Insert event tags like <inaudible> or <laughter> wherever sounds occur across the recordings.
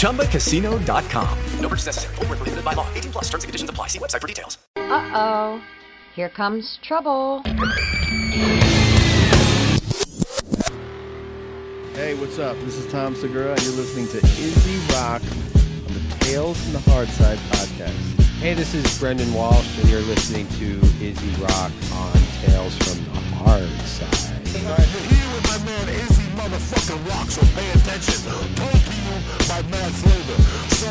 ChumbaCasino.com. No purchase necessary. Full prohibited by law. 18 plus terms and conditions apply. See website for details. Uh oh. Here comes trouble. Hey, what's up? This is Tom Segura, and you're listening to Izzy Rock on the Tales from the Hard Side podcast. Hey, this is Brendan Walsh, and you're listening to Izzy Rock on Tales from the Hard Side. Here with my man Izzy motherfucking Rock, so pay attention. Told to you by Mad Flavor. So,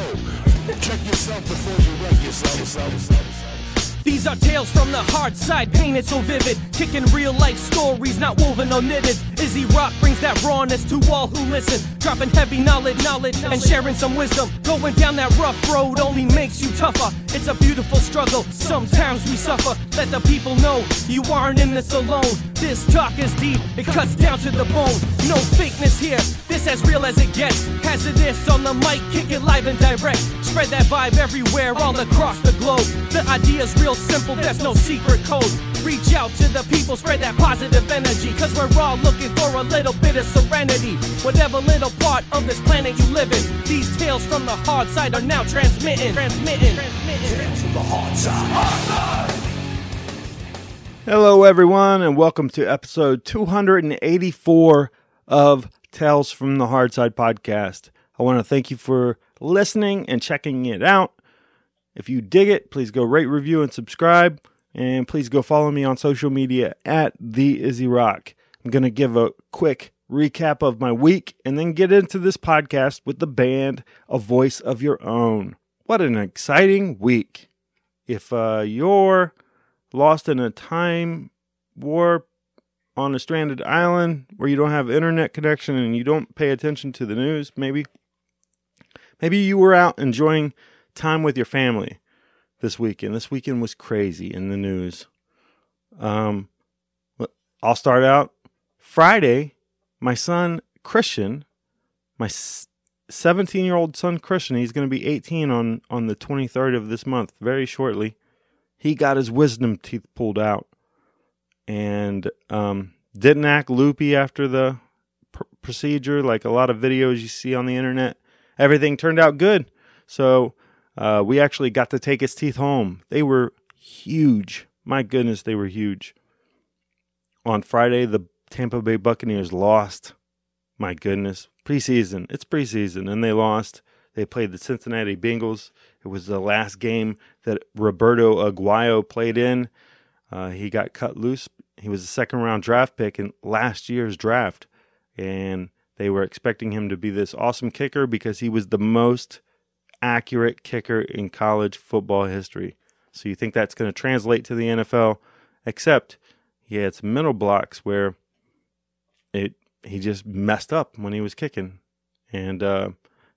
check yourself before you wreck yourself. yourself, yourself, yourself. These are tales from the hard side, painted so vivid. Kicking real life stories, not woven or knitted. Izzy Rock brings that rawness to all who listen. Dropping heavy knowledge, knowledge, and sharing some wisdom. Going down that rough road only makes you tougher. It's a beautiful struggle, sometimes we suffer. Let the people know you aren't in this alone. This talk is deep, it cuts down to the bone. No fakeness here, this as real as it gets. Hazardous on the mic, kick it live and direct. Spread that vibe everywhere, all across the globe. The idea's real simple, there's no secret code. Reach out to the people, spread that positive energy. Cause we're all looking for a little bit of serenity. Whatever little part of this planet you live in, these tales from the hard side are now transmitting. Transmitting. Tales from the Hard Side. Hard side. Hello, everyone, and welcome to episode 284 of Tales from the Hard Side podcast. I want to thank you for listening and checking it out. If you dig it, please go rate, review, and subscribe. And please go follow me on social media at the Izzy Rock. I'm going to give a quick recap of my week and then get into this podcast with the band A Voice of Your Own. What an exciting week. If uh, you're lost in a time warp on a stranded island where you don't have internet connection and you don't pay attention to the news, maybe maybe you were out enjoying time with your family this weekend. This weekend was crazy in the news. Um, I'll start out Friday. My son Christian, my 17 year old son Christian, he's going to be 18 on on the 23rd of this month, very shortly. He got his wisdom teeth pulled out, and um, didn't act loopy after the pr- procedure, like a lot of videos you see on the internet. Everything turned out good. So uh, we actually got to take his teeth home. They were huge. My goodness, they were huge. On Friday, the Tampa Bay Buccaneers lost. My goodness. Preseason. It's preseason, and they lost. They played the Cincinnati Bengals. It was the last game that Roberto Aguayo played in. Uh, he got cut loose. He was a second round draft pick in last year's draft. And they were expecting him to be this awesome kicker because he was the most accurate kicker in college football history. So you think that's going to translate to the NFL, except had some mental blocks where it he just messed up when he was kicking, and uh,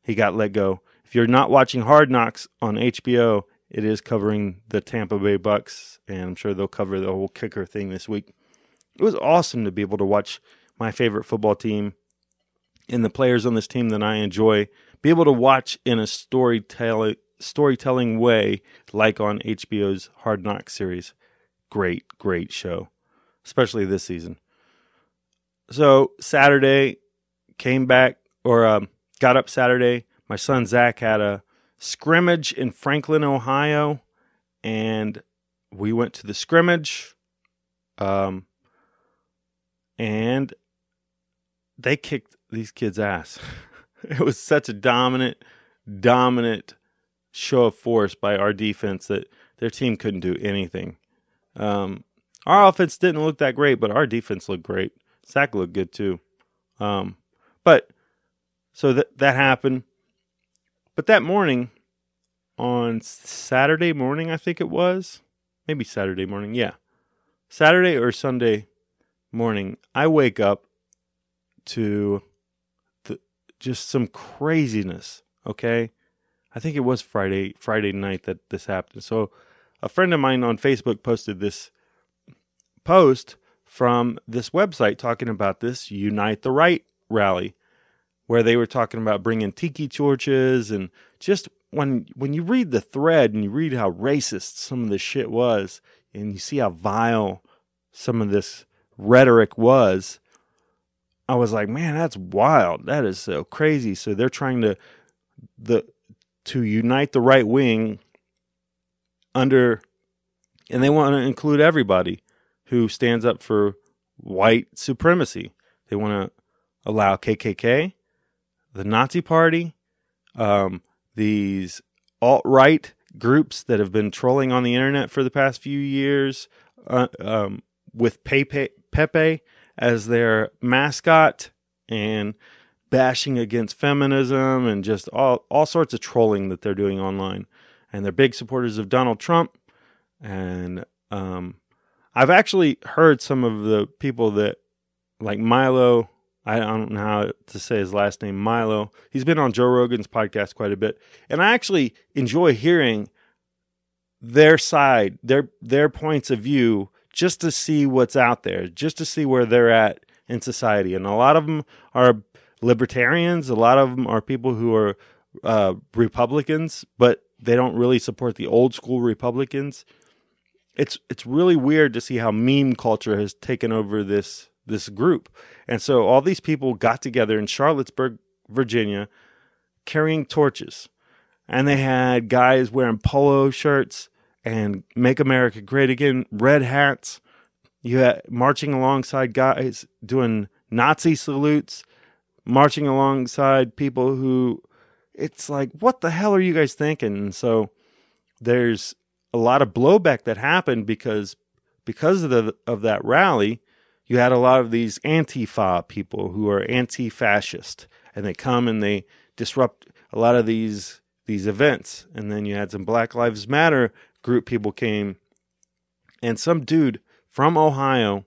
he got let go. If you're not watching Hard Knocks on HBO, it is covering the Tampa Bay Bucks, and I'm sure they'll cover the whole kicker thing this week. It was awesome to be able to watch my favorite football team and the players on this team that I enjoy be able to watch in a storytelling storytelling way, like on HBO's Hard Knocks series. Great, great show, especially this season. So Saturday came back or um, got up Saturday. My son Zach had a scrimmage in Franklin, Ohio, and we went to the scrimmage. Um, and they kicked these kids' ass. <laughs> <laughs> it was such a dominant, dominant show of force by our defense that their team couldn't do anything. Um, our offense didn't look that great, but our defense looked great. Sack looked good too. Um, but so that that happened. But that morning, on Saturday morning, I think it was, maybe Saturday morning, yeah, Saturday or Sunday morning, I wake up to just some craziness. Okay, I think it was Friday Friday night that this happened. So a friend of mine on Facebook posted this post from this website talking about this Unite the Right rally, where they were talking about bringing tiki torches and just when when you read the thread and you read how racist some of this shit was, and you see how vile some of this rhetoric was, I was like, man, that's wild. That is so crazy. So they're trying to the to unite the right wing under and they want to include everybody who stands up for white supremacy. They want to allow KKK, the Nazi Party, um, these alt right groups that have been trolling on the internet for the past few years uh, um, with Pepe, Pepe as their mascot and bashing against feminism and just all, all sorts of trolling that they're doing online. And they're big supporters of Donald Trump. And um, I've actually heard some of the people that, like Milo, I don't know how to say his last name, Milo. He's been on Joe Rogan's podcast quite a bit, and I actually enjoy hearing their side, their their points of view, just to see what's out there, just to see where they're at in society. And a lot of them are libertarians. A lot of them are people who are uh, Republicans, but they don't really support the old school Republicans. It's it's really weird to see how meme culture has taken over this this group. And so all these people got together in Charlottesburg, Virginia, carrying torches. And they had guys wearing polo shirts and Make America Great Again, red hats. You had marching alongside guys doing Nazi salutes, marching alongside people who it's like, what the hell are you guys thinking? And so there's a lot of blowback that happened because because of the of that rally, you had a lot of these antifa people who are anti-fascist and they come and they disrupt a lot of these these events and then you had some black lives matter group people came and some dude from ohio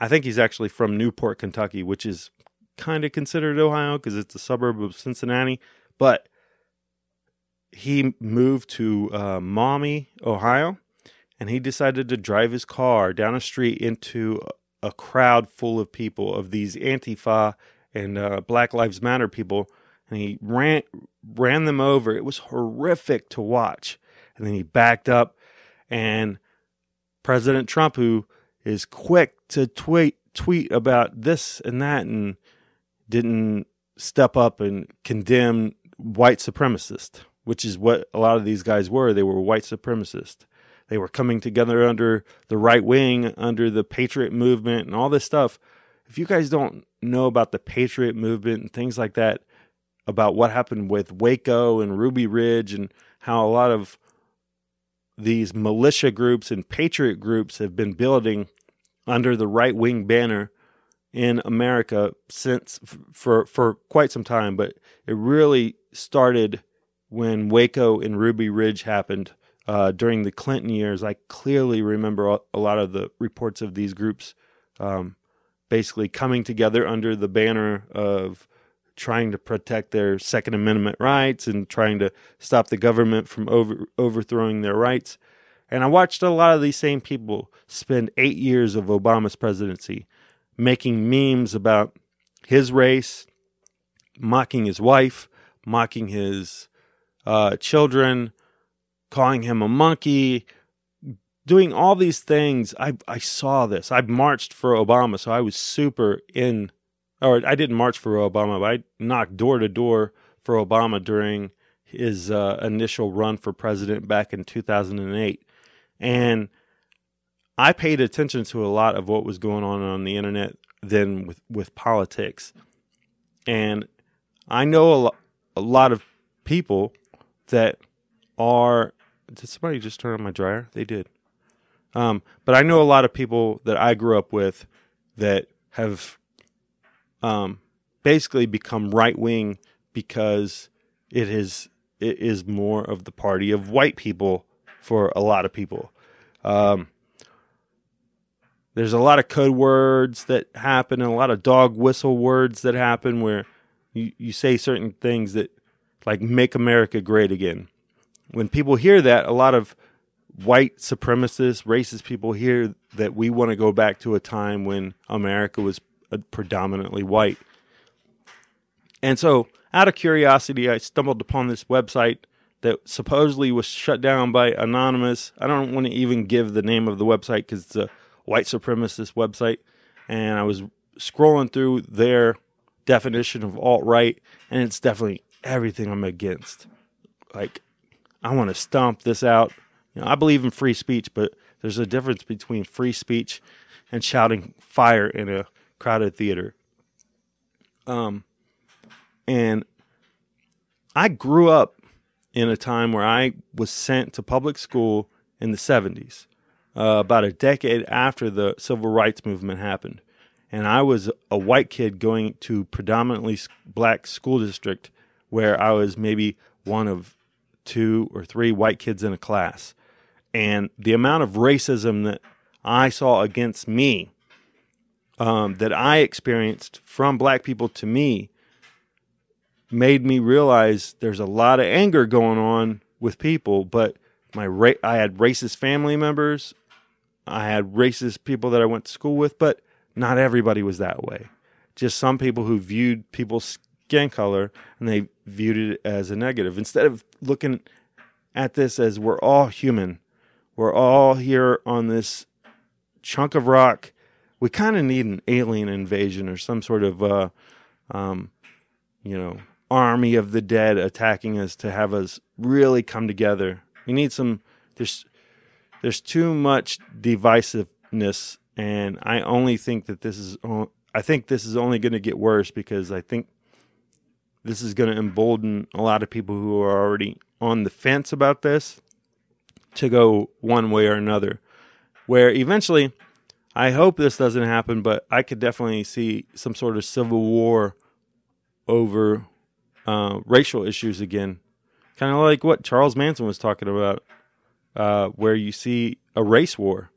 i think he's actually from newport kentucky which is kind of considered ohio because it's a suburb of cincinnati but he moved to uh, Maumee, Ohio, and he decided to drive his car down a street into a crowd full of people of these Antifa and uh, Black Lives Matter people, and he ran ran them over. It was horrific to watch. And then he backed up, and President Trump, who is quick to tweet tweet about this and that, and didn't step up and condemn white supremacists, which is what a lot of these guys were. They were white supremacists. They were coming together under the right wing, under the Patriot movement, and all this stuff. If you guys don't know about the Patriot movement and things like that, about what happened with Waco and Ruby Ridge, and how a lot of these militia groups and patriot groups have been building under the right wing banner in America since for for quite some time, but it really started when Waco and Ruby Ridge happened uh, during the Clinton years. I clearly remember a lot of the reports of these groups um, basically coming together under the banner of trying to protect their Second Amendment rights and trying to stop the government from over, overthrowing their rights. And I watched a lot of these same people spend eight years of Obama's presidency making memes about his race, mocking his wife, mocking his uh, children, calling him a monkey, doing all these things. I I saw this. I marched for Obama, so I was super in. Or I didn't march for Obama, but I knocked door to door for Obama during his uh, initial run for president back in 2008, and I paid attention to a lot of what was going on on the internet then with with politics, and I know a, lo- a lot of people that are did somebody just turn on my dryer? They did. Um, but I know a lot of people that I grew up with that have um, basically become right wing because it is it is more of the party of white people for a lot of people. Um, there's a lot of code words that happen and a lot of dog whistle words that happen where you, you say certain things that like make America great again when people hear that, a lot of white supremacists, racist people hear that we want to go back to a time when America was uh, predominantly white. And so, out of curiosity, I stumbled upon this website that supposedly was shut down by Anonymous. I don't want to even give the name of the website because it's a white supremacist website. And I was scrolling through their definition of alt right, and it's definitely everything I'm against. Like, I want to stomp this out. You know, I believe in free speech, but there's a difference between free speech and shouting fire in a crowded theater. Um, and I grew up in a time where I was sent to public school in the 70s, uh, about a decade after the civil rights movement happened. And I was a white kid going to predominantly black school district where I was maybe one of two or three white kids in a class. And the amount of racism that I saw against me, um, that I experienced from black people to me, made me realize there's a lot of anger going on with people. But my ra- I had racist family members, I had racist people that I went to school with, but not everybody was that way. Just some people who viewed people's skin color and they viewed it as a negative instead of looking at this as we're all human. We're all here on this chunk of rock. We kind of need an alien invasion or some sort of, uh, um, you know, army of the dead attacking us to have us really come together. We need some. There's there's too much divisiveness, and I only think that this is. I think this is only going to get worse because I think this is going to embolden a lot of people who are already on the fence about this to go one way or another. Where eventually, I hope this doesn't happen, but I could definitely see some sort of civil war over uh, racial issues again. Kind of like what Charles Manson was talking about, uh, where you see a race war.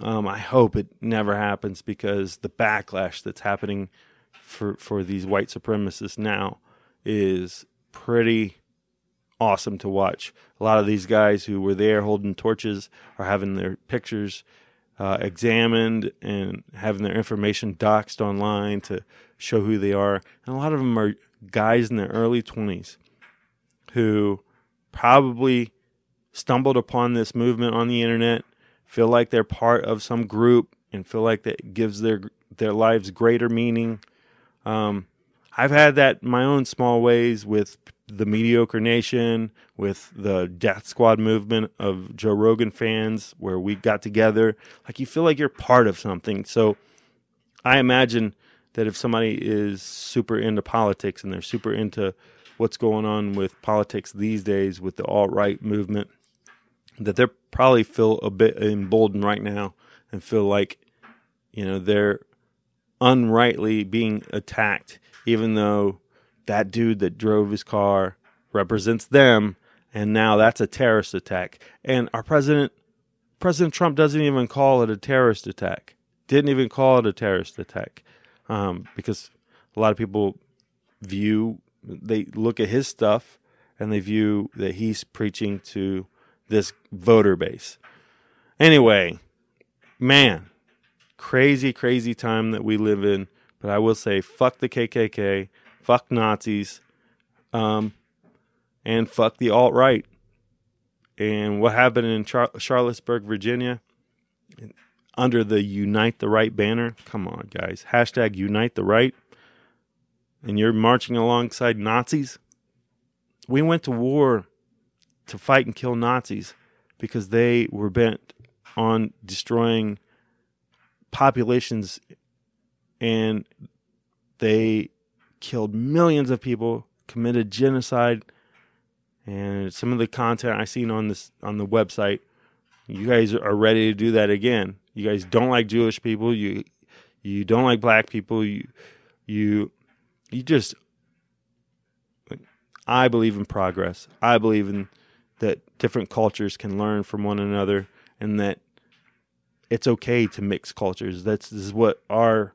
Um, I hope it never happens because the backlash that's happening for, for these white supremacists now is pretty awesome to watch. A lot of these guys who were there holding torches are having their pictures uh, examined and having their information doxed online to show who they are. And a lot of them are guys in their early 20s who probably stumbled upon this movement on the internet, feel like they're part of some group, and feel like that gives their their lives greater meaning. Um, I've had that my own small ways with the Mediocre Nation, with the Death Squad movement of Joe Rogan fans, where we got together. Like you feel like you're part of something. So I imagine that if somebody is super into politics and they're super into what's going on with politics these days with the alt right movement, that they're probably feel a bit emboldened right now and feel like, you know, they're unrightly being attacked, even though that dude that drove his car represents them, and now that's a terrorist attack. And our president, President Trump, doesn't even call it a terrorist attack. Didn't even call it a terrorist attack, um, because a lot of people view they look at his stuff and they view that he's preaching to this voter base. Anyway, man, crazy, crazy time that we live in. But I will say, fuck the KKK, fuck Nazis, um, and fuck the alt right. And what happened in Char- Charlottesburg, Virginia, under the Unite the Right banner? Come on, guys. Hashtag Unite the Right. And you're marching alongside Nazis? We went to war to fight and kill Nazis because they were bent on destroying populations and they killed millions of people, committed genocide, and some of the content I seen on this on the website, you guys are ready to do that again. You guys don't like Jewish people, you you don't like black people, you you you just I believe in progress. I believe in that different cultures can learn from one another and that it's okay to mix cultures. That's this is what our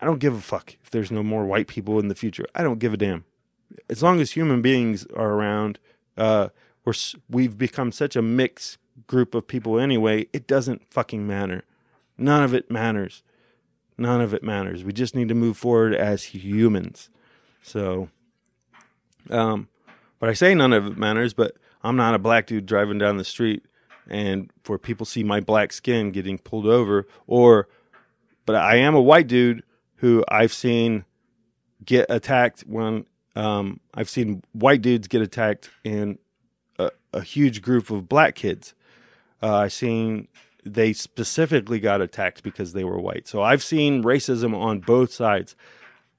I don't give a fuck if there's no more white people in the future. I don't give a damn. As long as human beings are around, uh, we're we've become such a mixed group of people anyway. It doesn't fucking matter. None of it matters. None of it matters. We just need to move forward as humans. So, um, but I say none of it matters. But I'm not a black dude driving down the street, and for people see my black skin getting pulled over, or, but I am a white dude who I've seen get attacked when um, I've seen white dudes get attacked in a, a huge group of black kids. Uh, I've seen they specifically got attacked because they were white. So I've seen racism on both sides.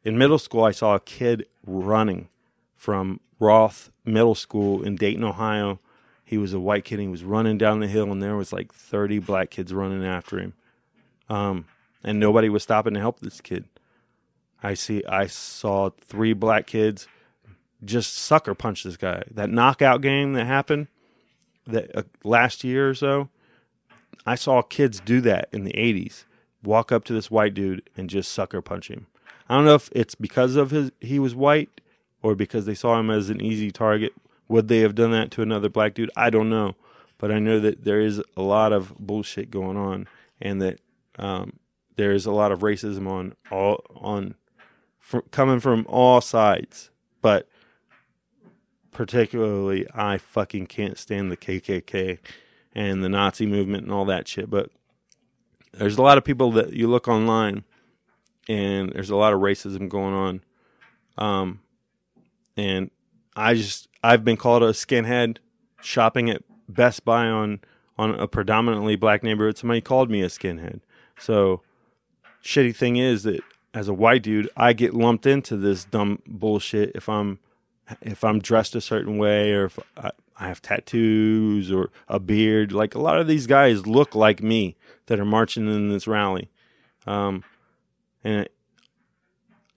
In middle school, I saw a kid running from Roth Middle School in Dayton, Ohio. He was a white kid. And he was running down the hill, and there was like 30 black kids running after him. Um, and nobody was stopping to help this kid. I see. I saw three black kids just sucker punch this guy. That knockout game that happened that uh, last year or so, I saw kids do that in the 80s. Walk up to this white dude and just sucker punch him. I don't know if it's because of his he was white or because they saw him as an easy target. Would they have done that to another black dude? I don't know, but I know that there is a lot of bullshit going on, and that um, there is a lot of racism on all on coming from all sides. But particularly, I fucking can't stand the KKK and the Nazi movement and all that shit. But there's a lot of people that you look online, and there's a lot of racism going on. Um, and I just I've been called a skinhead shopping at Best Buy on on a predominantly black neighborhood. Somebody called me a skinhead. So shitty thing is that as a white dude, I get lumped into this dumb bullshit if I'm if I'm dressed a certain way or if I, I have tattoos or a beard. Like a lot of these guys look like me that are marching in this rally, um, and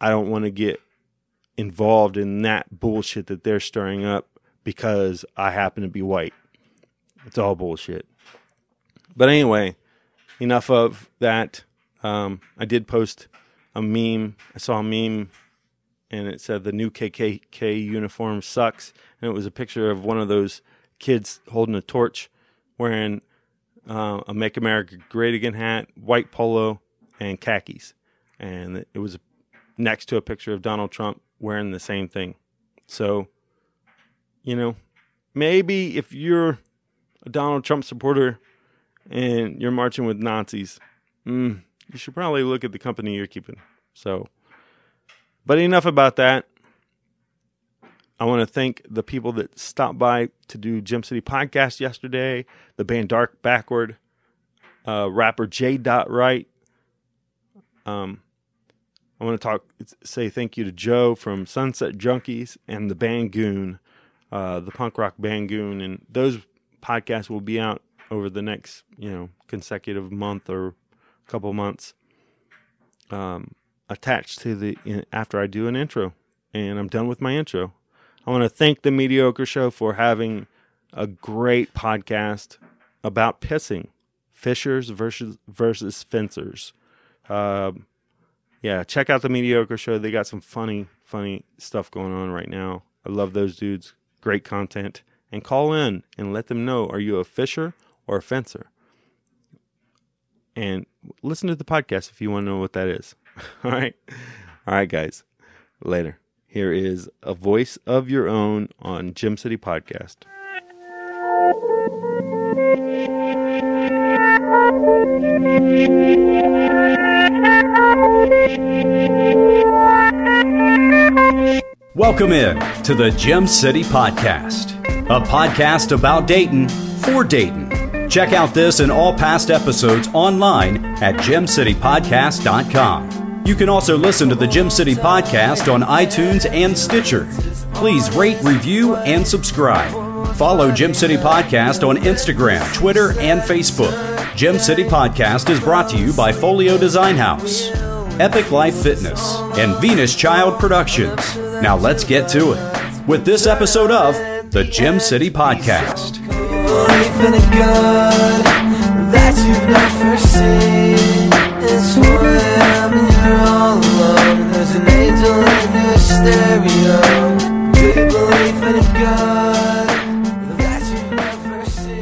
I don't want to get involved in that bullshit that they're stirring up because I happen to be white. It's all bullshit. But anyway, enough of that. Um, I did post a meme. I saw a meme and it said the new KKK uniform sucks. And it was a picture of one of those kids holding a torch wearing uh, a Make America Great Again hat, white polo, and khakis. And it was next to a picture of Donald Trump wearing the same thing. So, you know, maybe if you're a Donald Trump supporter and you're marching with Nazis, mm, you should probably look at the company you're keeping. So, but enough about that. I want to thank the people that stopped by to do Gem City podcast yesterday. The band Dark Backward, uh, rapper J. Dot Wright. Um, I want to talk, say thank you to Joe from Sunset Junkies and the Bangoon, uh, the punk rock Bangoon, and those podcasts will be out over the next, you know, consecutive month or couple months. Um, attached to the after I do an intro, and I'm done with my intro. I want to thank the Mediocre Show for having a great podcast about pissing, fishers versus versus fencers. Um, yeah, check out the Mediocre Show. They got some funny, funny stuff going on right now. I love those dudes. Great content. And call in and let them know are you a fisher or a fencer? And listen to the podcast if you want to know what that is. <laughs> All right. All right, guys. Later. Here is a voice of your own on Gem City Podcast. <laughs> Welcome in to the Gem City Podcast, a podcast about Dayton for Dayton. Check out this and all past episodes online at gemcitypodcast.com. You can also listen to the Gem City Podcast on iTunes and Stitcher. Please rate, review, and subscribe. Follow Gem City Podcast on Instagram, Twitter, and Facebook. Gem City Podcast is brought to you by Folio Design Haus, Epic Life Fitness, and Venus Child Productions. Now let's get to it with this episode of the Gem City Podcast. believe in a God that you've never seen. It's 4 a.m. and you're all alone. And there's an angel in your stereo. Do you believe in a God that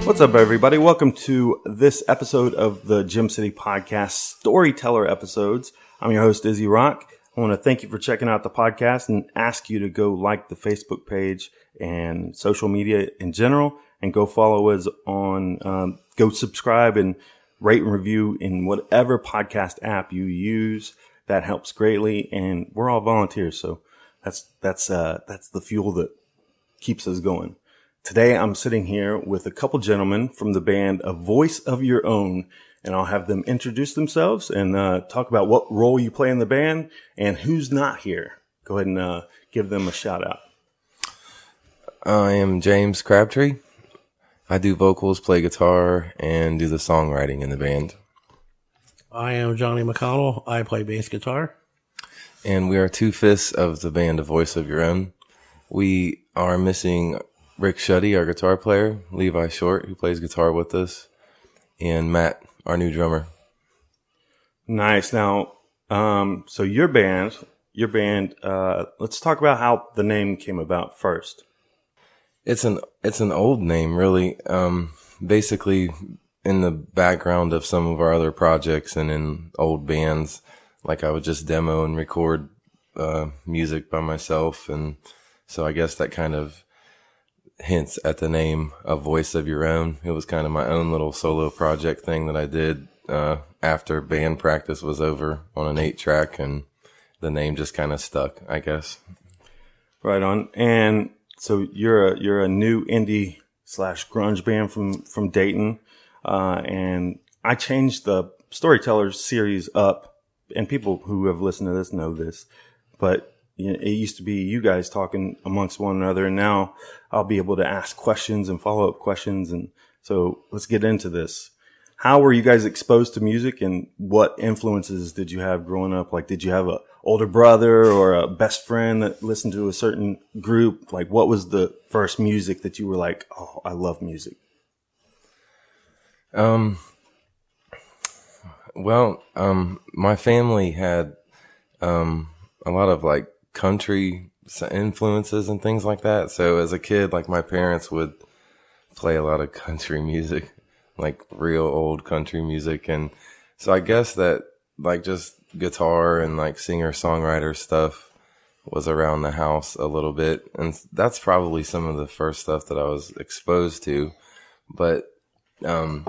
What's up, everybody? Welcome to this episode of the Gem City Podcast Storyteller episodes. I'm your host, Izzy Rock. I want to thank you for checking out the podcast and ask you to go like the Facebook page and social media in general and go follow us on, um, go subscribe and rate and review in whatever podcast app you use. That helps greatly. And we're all volunteers. So that's, that's, uh, that's the fuel that keeps us going. Today I'm sitting here with a couple gentlemen from the band A Voice of Your Own, and I'll have them introduce themselves and uh, talk about what role you play in the band and who's not here. Go ahead and uh, give them a shout out. I am James Crabtree. I do vocals, play guitar, and do the songwriting in the band. I am Johnny McConnell. I play bass guitar. And we are two fifths of the band A Voice of Your Own. We are missing Rick Shutte, our guitar player, Levi Short, who plays guitar with us, and Matt, our new drummer. Nice. Now, um, so your band, your band, uh, let's talk about how the name came about first. It's an it's an old name, really. Um, basically, in the background of some of our other projects and in old bands, like I would just demo and record uh, music by myself, and so I guess that kind of hints at the name A Voice of Your Own. It was kind of my own little solo project thing that I did uh, after band practice was over on an eight track, and the name just kind of stuck, I guess. Right on. And so you're a you're a new indie slash grunge band from from Dayton, uh, and I changed the Storytellers series up, and people who have listened to this know this, but it used to be you guys talking amongst one another, and now I'll be able to ask questions and follow up questions. And so let's get into this. How were you guys exposed to music, and what influences did you have growing up? Like, did you have a older brother or a best friend that listened to a certain group? Like, what was the first music that you were like, oh, I love music? Um, well, um, my family had, um, a lot of like country influences and things like that. So as a kid, like my parents would play a lot of country <laughs> music, like real old country music. And so I guess that like just guitar and like singer songwriter stuff was around the house a little bit. And that's probably some of the first stuff that I was exposed to. But, um,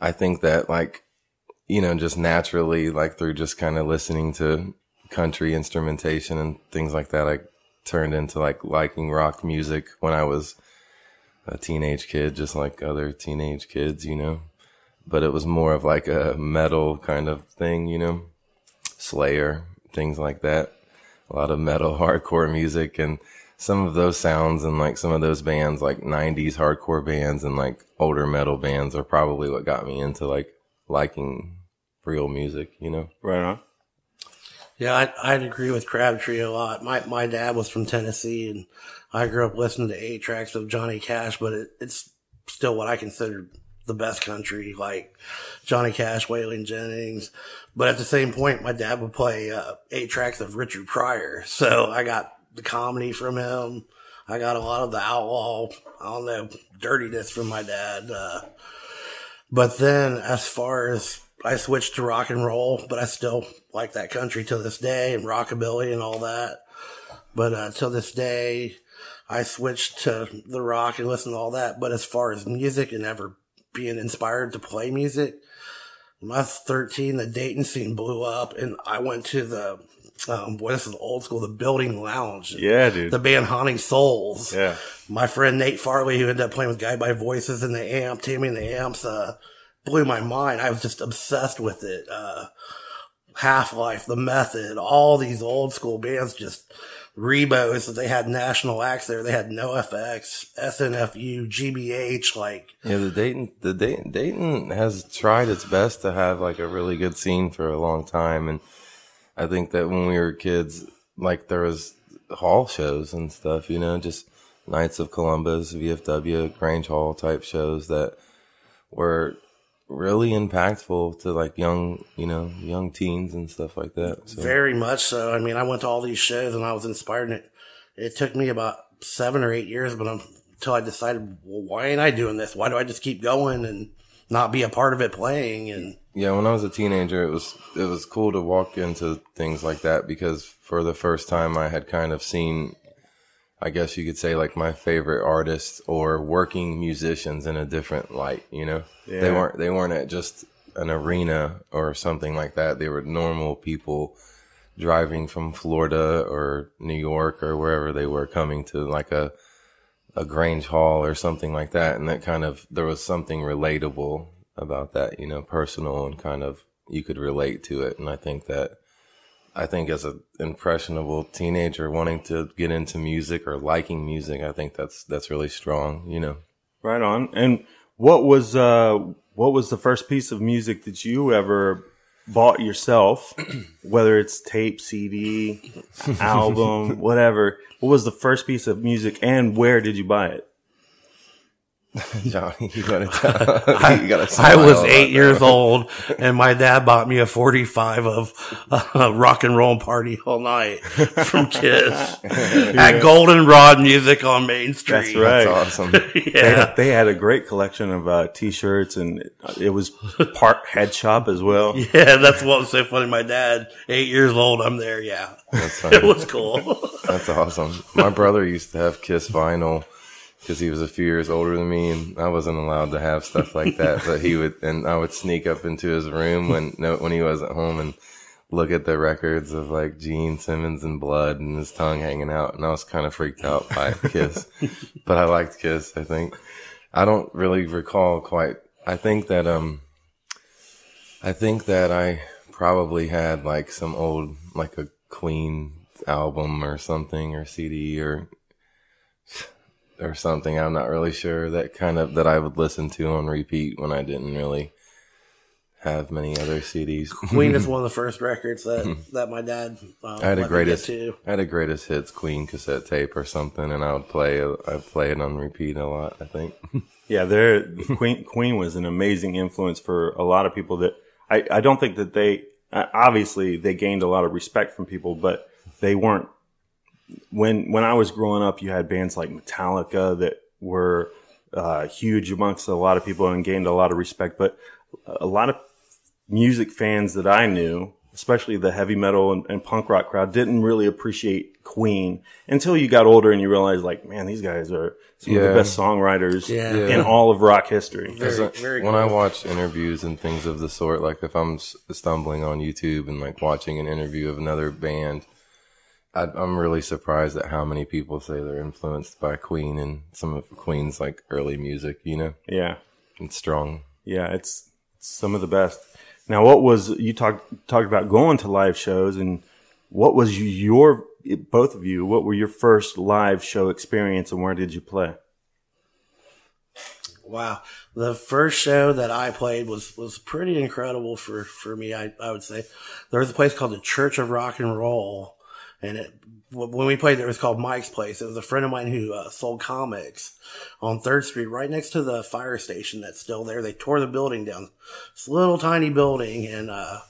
I think that like, you know, just naturally, like through just kind of listening to country instrumentation and things like that, I turned into like liking rock music when I was a teenage kid, just like other teenage kids, you know. But it was more of like a metal kind of thing, you know, Slayer, things like that. A lot of metal, <laughs> hardcore music, and some of those sounds and like some of those bands, like 90s hardcore bands and like older metal bands, are probably what got me into like liking real music, you know? Right on. Yeah, I'd, I'd agree with Crabtree a lot. My my dad was from Tennessee, and I grew up listening to eight tracks of Johnny Cash, but it, it's still what I consider the best country, like Johnny Cash, Waylon Jennings. But at the same point, my dad would play uh, eight tracks of Richard Pryor, <laughs> so I got the comedy from him. I got a lot of the outlaw, I don't know, dirtiness from my dad. Uh, but then, as far as I switched to rock and roll, but I still like that country to this day and rockabilly and all that. But uh, till this day, I switched to the rock and listen to all that. But as far as music and ever being inspired to play music, when I was 13, the Dayton scene blew up, and I went to the um, boy, this is old school, the Building Lounge. Yeah, dude. The band Haunting Souls. Yeah. My friend Nate Farley, who ended up playing with Guided by Voices and the Amp, Tammy and the Amps, uh, blew my mind. I was just obsessed with it. Uh, Half Life, The Method, all these old school bands, just Rebos that they had national acts there. They had NOFX, SNFU, GBH, like. Yeah, the Dayton, the Dayton, Dayton has tried its best to have like a really good scene for a long time. And I think that when we were kids, like there was hall shows and stuff, you know, just Knights of Columbus, VFW, Grange Hall type shows that were really impactful to like young, you know, young teens and stuff like that. So. Very much so. I mean, I went to all these shows and I was inspired. And it, it took me about seven or eight years, but I'm until I decided, well, why ain't I doing this? Why do I just keep going and not be a part of it playing? And Yeah, when I was a teenager, it was it was cool to walk into things like that because for the first time, I had kind of seen, I guess you could say, like my favorite artists or working musicians in a different light. You know, they weren't they weren't at just an arena or something like that. They were normal people driving from Florida or New York or wherever they were coming to like a a Grange Hall or something like that, and that kind of there was something relatable about that, you know, personal and kind of you could relate to it, and I think that I think as an impressionable teenager wanting to get into music or liking music, I think that's that's really strong, you know. Right on. And what was uh what was the first piece of music that you ever bought yourself, <clears throat> whether it's tape, CD, <laughs> album, whatever? What was the first piece of music and where did you buy it? <laughs> Johnny, <laughs> you gotta <laughs> tell, I, you gotta I was eight that. years old, and my dad bought me a 45 of uh, rock and roll party all night from Kiss at Goldenrod Music on Main Street. That's right. That's awesome. They, yeah. had, they had a great collection of uh, t-shirts and it, was part head shop as well. Yeah, that's what was so funny. My dad, eight years old, I'm there. Yeah. It was cool. That's awesome. My brother used to have Kiss vinyl because he was a few years older than me, and I wasn't allowed to have stuff like that. But he would, and I would sneak up into his room when no, when he wasn't home and look at the records of like Gene Simmons and Blood and his tongue hanging out, and I was kind of freaked out by Kiss. <laughs> but I liked Kiss. I think I don't really recall quite. I think that um, I think that I probably had like some old like a Queen album or something or CD or or something. I'm not really sure that kind of that I would listen to on repeat when I didn't really have many other CDs. <laughs> Queen is <laughs> one of the first records that, that my dad um, I had a greatest to. I had a greatest hits Queen cassette tape or something, and I would play I play it on repeat a lot. I think. <laughs> Yeah, there Queen Queen was an amazing influence for a lot of people that I, I don't think that they uh, obviously they gained a lot of respect from people, but they weren't when when I was growing up, you had bands like Metallica that were uh, huge amongst a lot of people and gained a lot of respect. But a lot of music fans that I knew, especially the heavy metal and, and punk rock crowd, didn't really appreciate Queen until you got older and you realized, like, man, these guys are some of the best songwriters Yeah. in all of rock history. Very- very when cool. I watch interviews and things of the sort, like if I'm stumbling on YouTube and like watching an interview of another band, I, I'm really surprised at how many people say they're influenced by Queen and some of Queen's like early music. You know, Yeah. it's strong. Yeah, it's, it's some of the best. Now, what was you talked talked about going to live shows, and what was your both of you? What were your first live show experience, and where did you play? Wow. The first show that I played was, was pretty incredible for, for me, I, I would say. There was a place called the Church of Rock and Roll. And it, when we played there, it was called Mike's Place. It was a friend of mine who uh, sold comics on Third Street, right next to the fire station that's still there. They tore the building down. This little tiny building and, uh,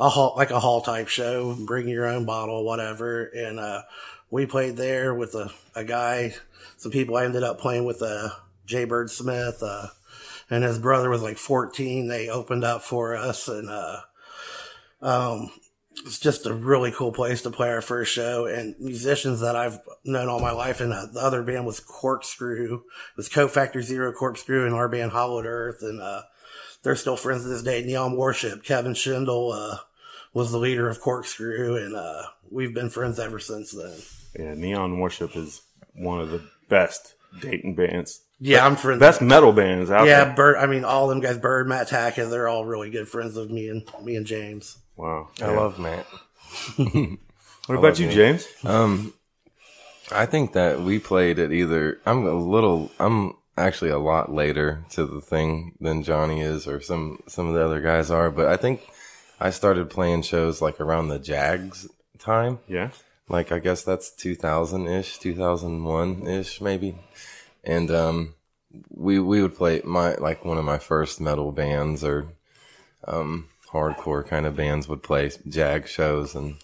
a hall, like a hall type show, bring your own bottle, whatever. And, uh, we played there with a, a guy, some people I ended up playing with, uh, Jay Bird Smith, uh, and his brother was like 14. They opened up for us and, uh, um, it's just a really cool place to play our first show and musicians that I've known all my life. And uh, the other band was Corkscrew. It was Co Factor Zero Corkscrew and our band Hollowed Earth. And, uh, they're still friends to this day. Neon Worship, Kevin Schindel, uh, was the leader of Corkscrew and, uh, we've been friends ever since then. Yeah, Neon Worship is one of the best Dayton bands. Yeah, I'm friends. Best metal bands out yeah, there. Yeah, Bird. I mean, all them guys, Bird, Matt Tackett, they're all really good friends of me and me and James. Wow. I love Matt. <laughs> What about you, Matt. James? Um, I think that we played at either. I'm a little. I'm actually a lot later to the thing than Johnny is, or some some of the other guys are. But I think I started playing shows like around the Jags time. Yeah. Like I guess that's 2000 ish, 2001 ish, maybe. And um, we we would play my like one of my first metal bands or um hardcore kind of bands would play Jag shows and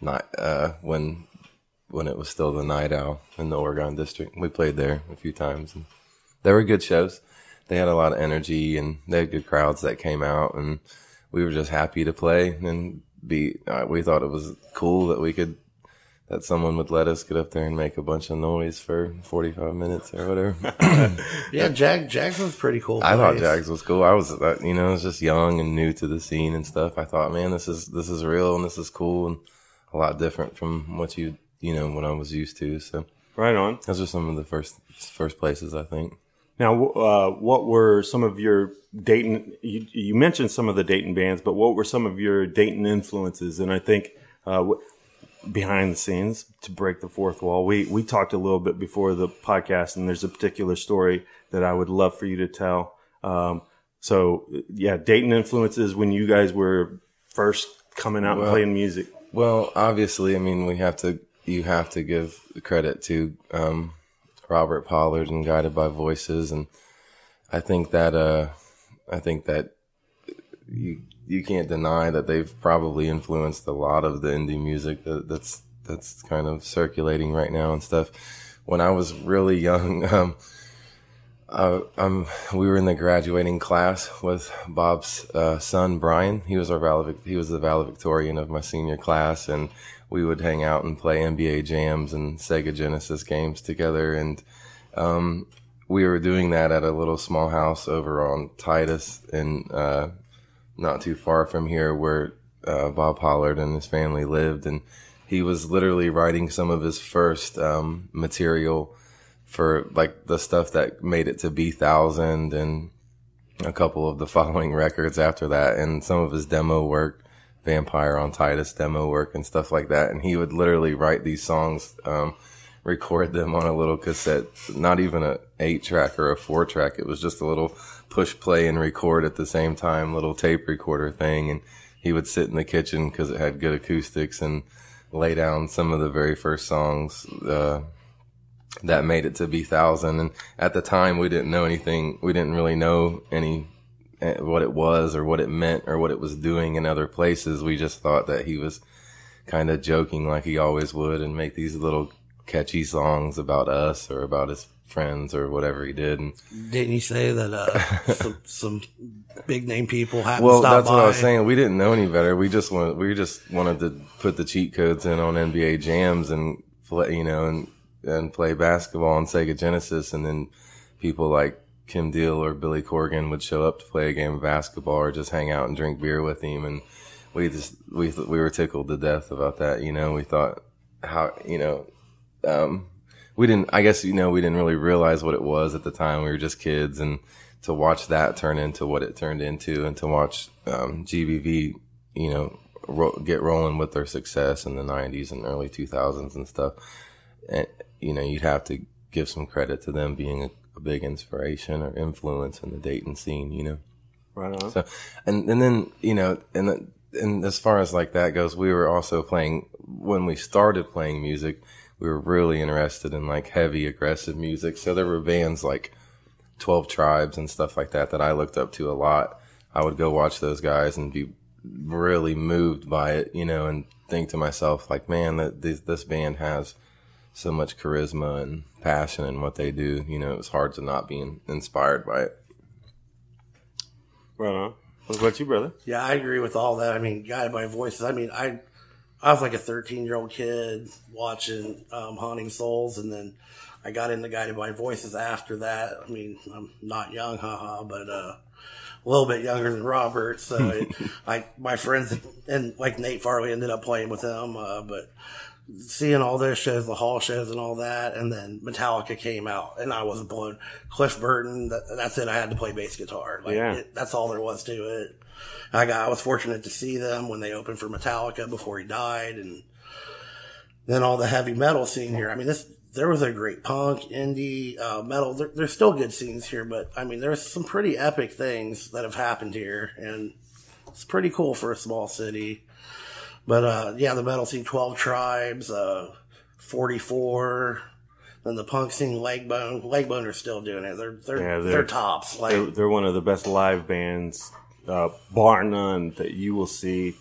not uh when when it was still the Night Owl in the Oregon District. We played there a few times, and they were good shows. They had a lot of energy, and they had good crowds that came out, and we were just happy to play and be. Uh, we thought it was cool that we could that someone would let us get up there and make a bunch of noise for 45 minutes or whatever. <laughs> Yeah, Jag Jags was pretty cool. I thought place. Jags was cool. I was, uh, you know, I was just young and new to the scene and stuff. I thought, man, this is this is real and this is cool and a lot different from what you, you know, what I was used to. So, right on. Those are some of the first first places I think. Now, uh, what were some of your Dayton? You, you mentioned some of the Dayton bands, but what were some of your Dayton influences? And I think uh, w- behind the scenes to break the fourth wall, we we talked a little bit before the podcast, and there's a particular story that I would love for you to tell. Um, so, yeah, Dayton influences when you guys were first coming out and playing music. Well, obviously, I mean, we have to. You have to give credit to um, Robert Pollard and Guided by Voices, and I think that uh, I think that you you can't deny that they've probably influenced a lot of the indie music that, that's that's kind of circulating right now and stuff. When I was really young, <laughs> um, uh, um, we were in the graduating class with Bob's uh, son Brian. He was our. He was the valedictorian of my senior class, and we would hang out and play NBA jams and Sega Genesis games together. And um, we were doing that at a little small house over on Titus, and uh, not too far from here, where uh, Bob Pollard and his family lived. And he was literally writing some of his first um, material for like the stuff that made it to Bee Thousand and a couple of the <laughs> following records after that, and some of his demo work, Vampire on Titus demo work and stuff like that. And he would literally write these songs, um, record them on a little cassette, not even a eight track or a four track. It was just a little push play and record at the same time, little tape recorder thing. And he would sit in the kitchen because it had good acoustics and lay down some of the very first songs, uh, that made it to Bee Thousand. And at the time, we didn't know anything. We didn't really know any eh, what it was or what it meant or what it was doing in other places. We just thought that he was kind of joking like he always would and make these little catchy songs about us or about his friends or whatever he did. And Didn't you say that uh, <laughs> some, some big name people happened well, to stop that's what I was saying. We didn't know any better. We just wanted, we just wanted to put the cheat codes in on NBA jams and play, you know, and, and play basketball on Sega Genesis. And then people like Kim Deal or Billy Corgan would show up to play a game of basketball or just hang out and drink beer with him. And we just, we, we were tickled to death about that. You know, we thought how, you know, um, we didn't, I guess, you know, we didn't really realize what it was at the time. We were just kids and to watch that turn into what it turned into and to watch, um, GBV, you know, ro- get rolling with their success in the nineties and early 2000s and stuff. And, you know, you'd have to give some credit to them being a, a big inspiration or influence in the Dayton scene, you know? Right on. So, and, and then, you know, and, the- and as far as like that goes, we were also playing, when we started playing music, we were really interested in like heavy aggressive music. So there were bands like 12 Tribes and stuff like that that I looked up to a lot. I would go watch those guys and be really moved by it, you know, and think to myself like, man, that this, this band has so much charisma and passion in what they do. You know, it was hard to not be in, inspired by it. Right on. What about you, brother? Yeah, I agree with all that. I mean, guided by voices. I mean, I I was like a 13 year old kid watching um, Haunting Souls, and then I got into guided by voices after that. I mean, I'm not young, haha, but uh, a little bit younger than Robert. So <laughs> it, I my friends and like Nate Farley ended up playing with them, uh, but seeing all those shows, the hall shows and all that, and then Metallica came out, and I was blown. Cliff Burton, that, that's it. I had to play bass guitar. Like, Yeah. it, that's all there was to it. I got, I was fortunate to see them when they opened for Metallica before he died, and then all the heavy metal scene here. I mean, this there was a great punk, indie, uh, metal. There, there's still good scenes here, but I mean, there's some pretty epic things that have happened here, and it's pretty cool for a small city. But uh, yeah, the metal scene, Twelve Tribes, uh, Forty Four. Then the punk scene, Legbone. Legbone are still doing it. They're they're Yeah, they're, tops. Like they're, they're one of the best live bands, uh, bar none, that you will see.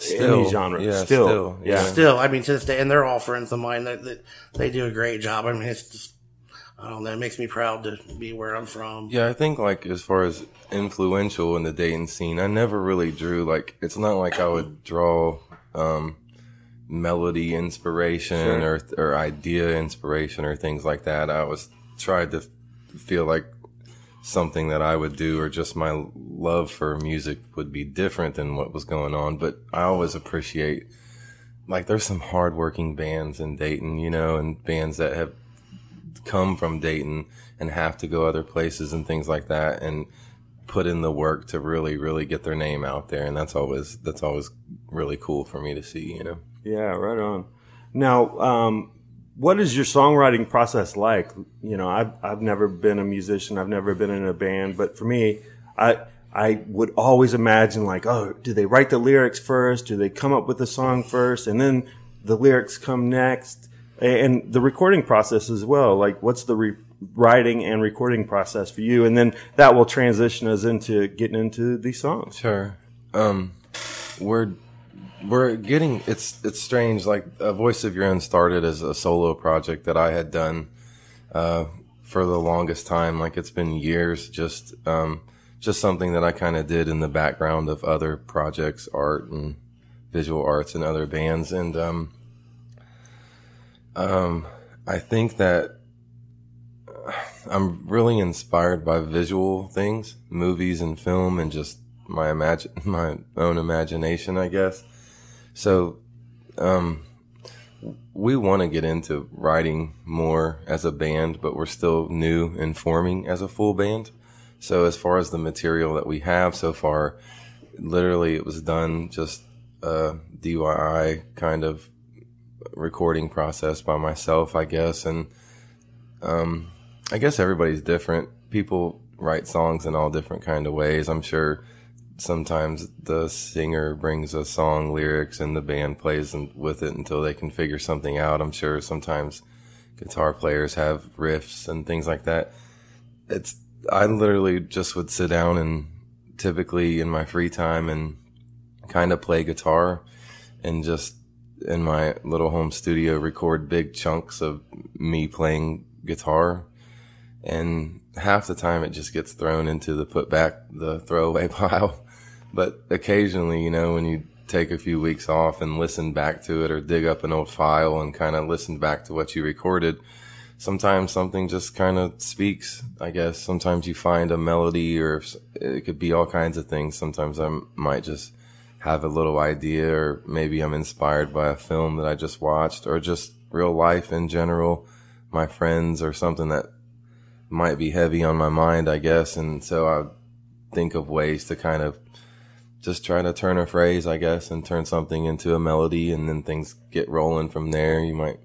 Still, any genre. yeah, still, still, yeah. Still, I mean, to this day, and they're all friends of mine. They, they, they do a great job. I mean, it's just, I don't know, it makes me proud to be where I'm from. Yeah, I think like as far as influential in the Dayton scene, I never really drew like it's not like I would draw um melody inspiration Sure. or or idea inspiration or things like that. I was tried to feel like something that I would do or just my love for music would be different than what was going on, but I always appreciate like there's some hardworking bands in Dayton, you know, and bands that have come from Dayton and have to go other places and things like that and put in the work to really really get their name out there and that's always that's always really cool for me to see, you know. Yeah, right on. Now, um, what is your songwriting process like? You know, I've I've never been a musician. I've never been in a band, but for me, I I would always imagine like, oh, do they write the lyrics first? Do they come up with the song first, and then the lyrics come next? And the recording process as well. Like, what's the re- writing and recording process for you? And then that will transition us into getting into these songs. Sure. Um, we're we're getting it's it's strange. Like a voice of your own started as a solo project that I had done uh, for the longest time. Like it's been years. Just um, just something that I kind of did in the background of other projects, art and visual arts and other bands. And um, um, I think that I'm really inspired by visual things, movies and film, and just my imagine <laughs> my own imagination, I guess. So, um, we want to get into writing more as a band, but we're still new and forming as a full band. So, as far as the material that we have so far, literally it was done just a DIY kind of recording process by myself, I guess. And um, I guess everybody's different. People write songs in all different kind of ways. I'm sure sometimes the singer brings a song lyrics and the band plays with it until they can figure something out. I'm sure sometimes guitar players have riffs and things like that. It's I literally just would sit down and typically in my free time and kind of play guitar and just in my little home studio record big chunks of me playing guitar and half the time it just gets thrown into the put back the throwaway <laughs> pile. But occasionally you know when you take a few weeks off and listen back to it or dig up an old file and kind of listen back to what you recorded sometimes something just kind of speaks i guess. Sometimes you find a melody or it could be all kinds of things. Sometimes i might just have a little idea or maybe i'm inspired by a film that i just watched or just real life in general my friends or something that might be heavy on my mind, I guess. And so I think of ways to kind of just try to turn a phrase, I guess, and turn something into a melody and then things get rolling from there. You might,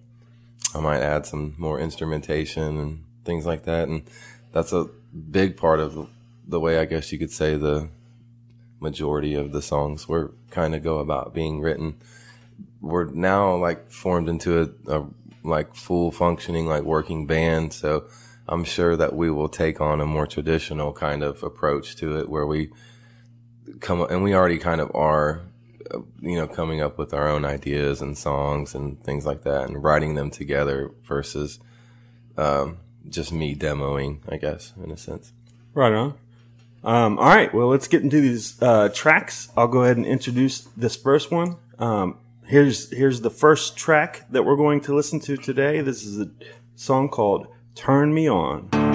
I might add some more instrumentation and things like that. And that's a big part of the way I guess you could say the majority of the songs were kind of go about being written. We're now like formed into a, a like full functioning like working band. So I'm sure that we will take on a more traditional kind of approach to it where we come and we already kind of are uh, you know coming up with our own ideas and songs and things like that and writing them together versus um, just me demoing I guess in a sense Right on. Um, all right. Well, let's get into these uh, tracks. I'll go ahead and introduce this first one. Um, here's here's the first track that we're going to listen to today. This is a song called "Turn Me On."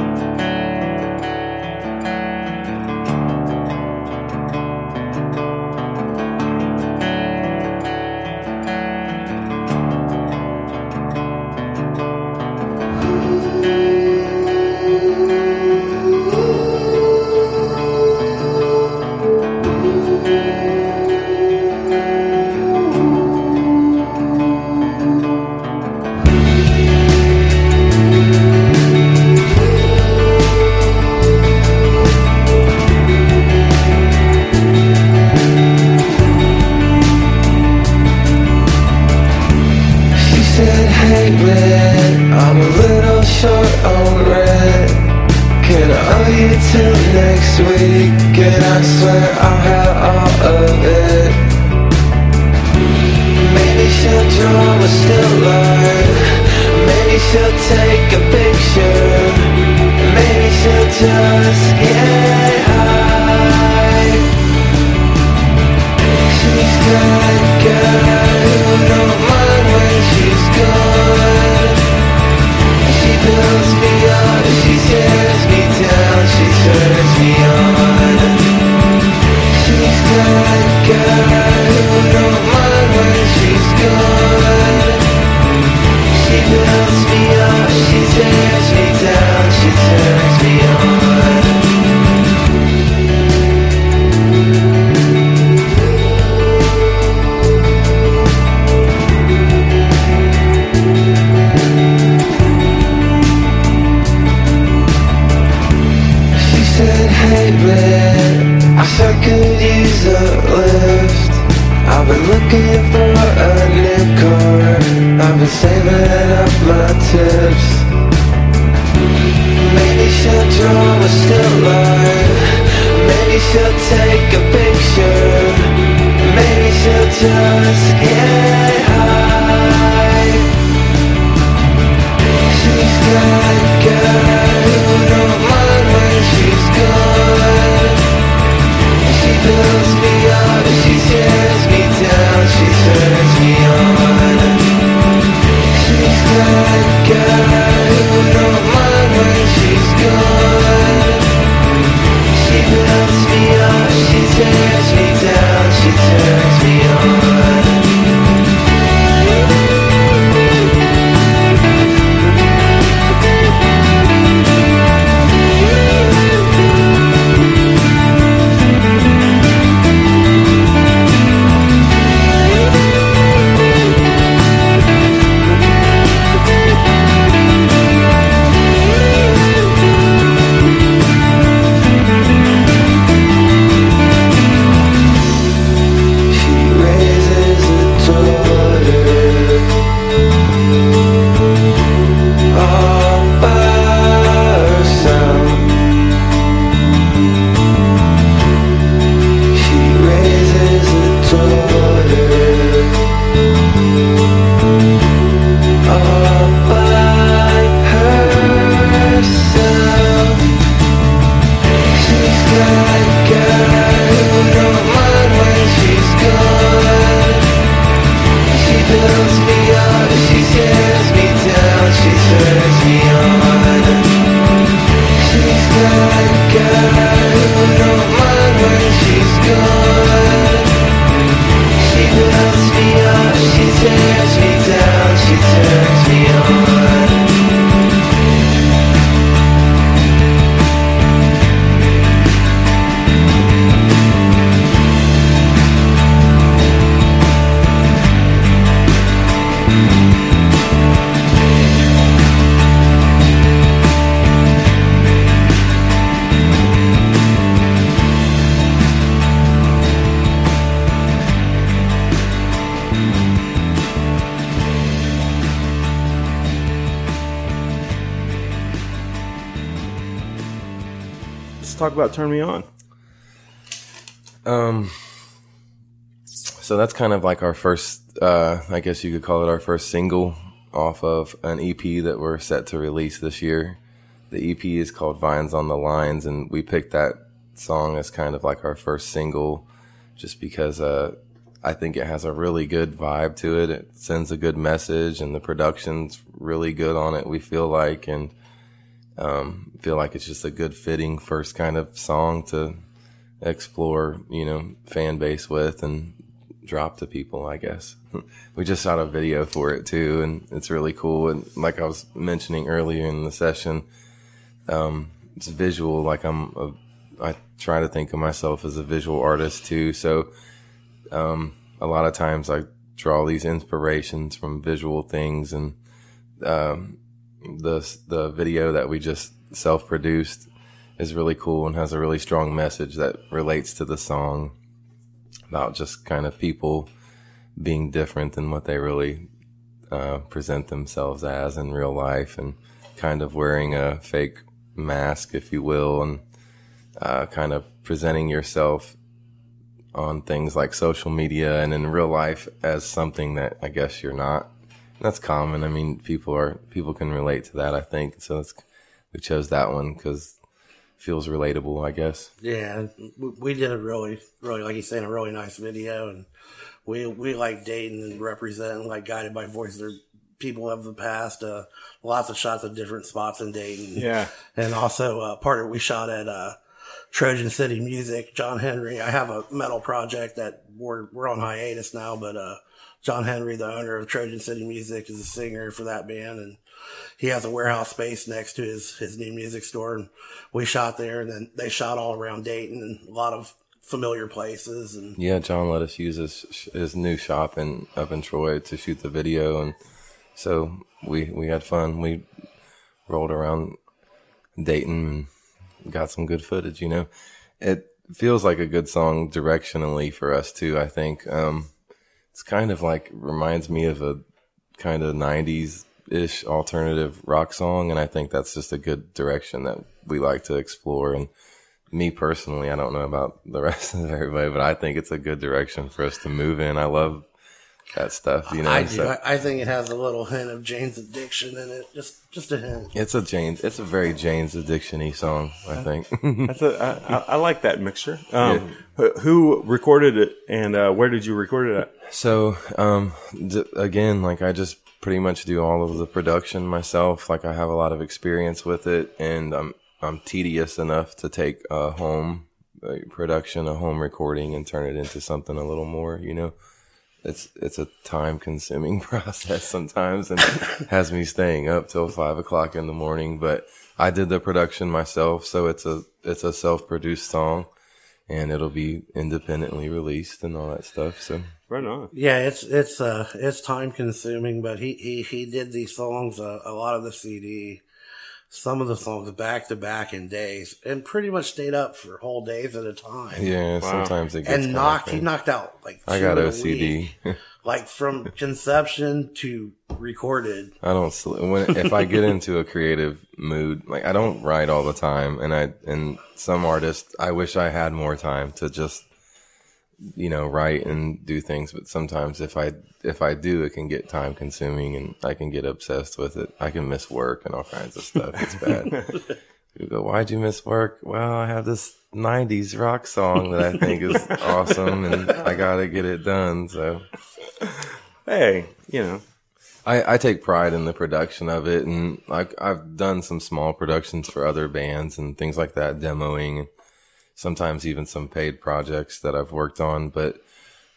Talk about Turn Me On. Um, so that's kind of like our first, uh, I guess you could call it our first single off of an EP that we're set to release this year. The EP is called Vines on the Lines, and we picked that song as kind of like our first single just because uh, I think it has a really good vibe to it. It sends a good message, and the production's really good on it, we feel like, and um, feel like it's just a good fitting first kind of song to explore, you know, fan base with and drop to people, I guess. <laughs> we just shot a video for it too, and it's really cool. And like I was mentioning earlier in the session, um, it's visual. Like I'm, a, I try to think of myself as a visual artist too. So, um, a lot of times I draw these inspirations from visual things and, um, the, the video that we just self produced is really cool and has a really strong message that relates to the song about just kind of people being different than what they really uh, present themselves as in real life and kind of wearing a fake mask, if you will, and uh, kind of presenting yourself on things like social media and in real life as something that I guess you're not. That's common. I mean, people are people can relate to that. I think so. It's, we chose that one because feels relatable. I guess. Yeah, we, we did a really, really, like you saying, a really nice video, and we we like dating and representing, like guided by voices or people of the past. Uh, lots of shots of different spots in Dayton. Yeah. and also uh, part of we shot at uh, Trojan City Music. John Henry. I have a metal project that we're we're on hiatus now, but uh, John Henry, the owner of Trojan City Music, is a singer for that band, and he has a warehouse space next to his his new music store. And we shot there, and then they shot all around Dayton and a lot of familiar places. And Yeah, John let us use his his new shop in up in Troy to shoot the video, and so we we had fun. We rolled around Dayton and got some good footage. You know, it feels like a good song directionally for us too. I think um, it's kind of like reminds me of a kind of '90s ish alternative rock song, and I think that's just a good direction that we like to explore and me personally, I don't know about the <laughs> rest of everybody, but I think it's a good direction for us to move in. I love that stuff, you know. I do. so- I, I think it has a little hint of Jane's addiction in it. Just just a hint. it's a Jane's, it's a very Jane's addiction-y song, I think. <laughs> That's a, I, I- I like that mixture. Um, who- Who recorded it and uh, where did you record it at? So, um, d- again, like I just pretty much do all of the production myself. Like I have a lot of experience with it, and I'm I'm tedious enough to take a home uh, production, a home recording, and turn it into something a little more. You know, it's it's a time consuming <laughs> process sometimes, and has me staying up till five o'clock in the morning. But I did the production myself, so it's a it's a self produced song. And it'll be independently released and all that stuff. So Right on. Yeah, it's it's uh it's time consuming, but he he he did these songs uh, a lot of the CD, some of the songs back to back in days, and pretty much stayed up for whole days at a time. Yeah, sometimes it gets and kinda knocked he knocked out like I got in a OCD. week. <laughs> like from conception to recorded. I don't sl- when if I get into a creative mood, like I don't write all the time, and I and some artists, I wish I had more time to just you know write and do things. But sometimes if I if I do, it can get time consuming, and I can get obsessed with it. I can miss work and all kinds of stuff. It's bad. <laughs> You go, why'd you miss work? Well, I have this '90s rock song that I think is <laughs> awesome, and I gotta get it done. So Hey, you know, I, I take pride in the production of it, and like I've done some small productions for other bands and things like that, demoing, and sometimes even some paid projects that I've worked on. But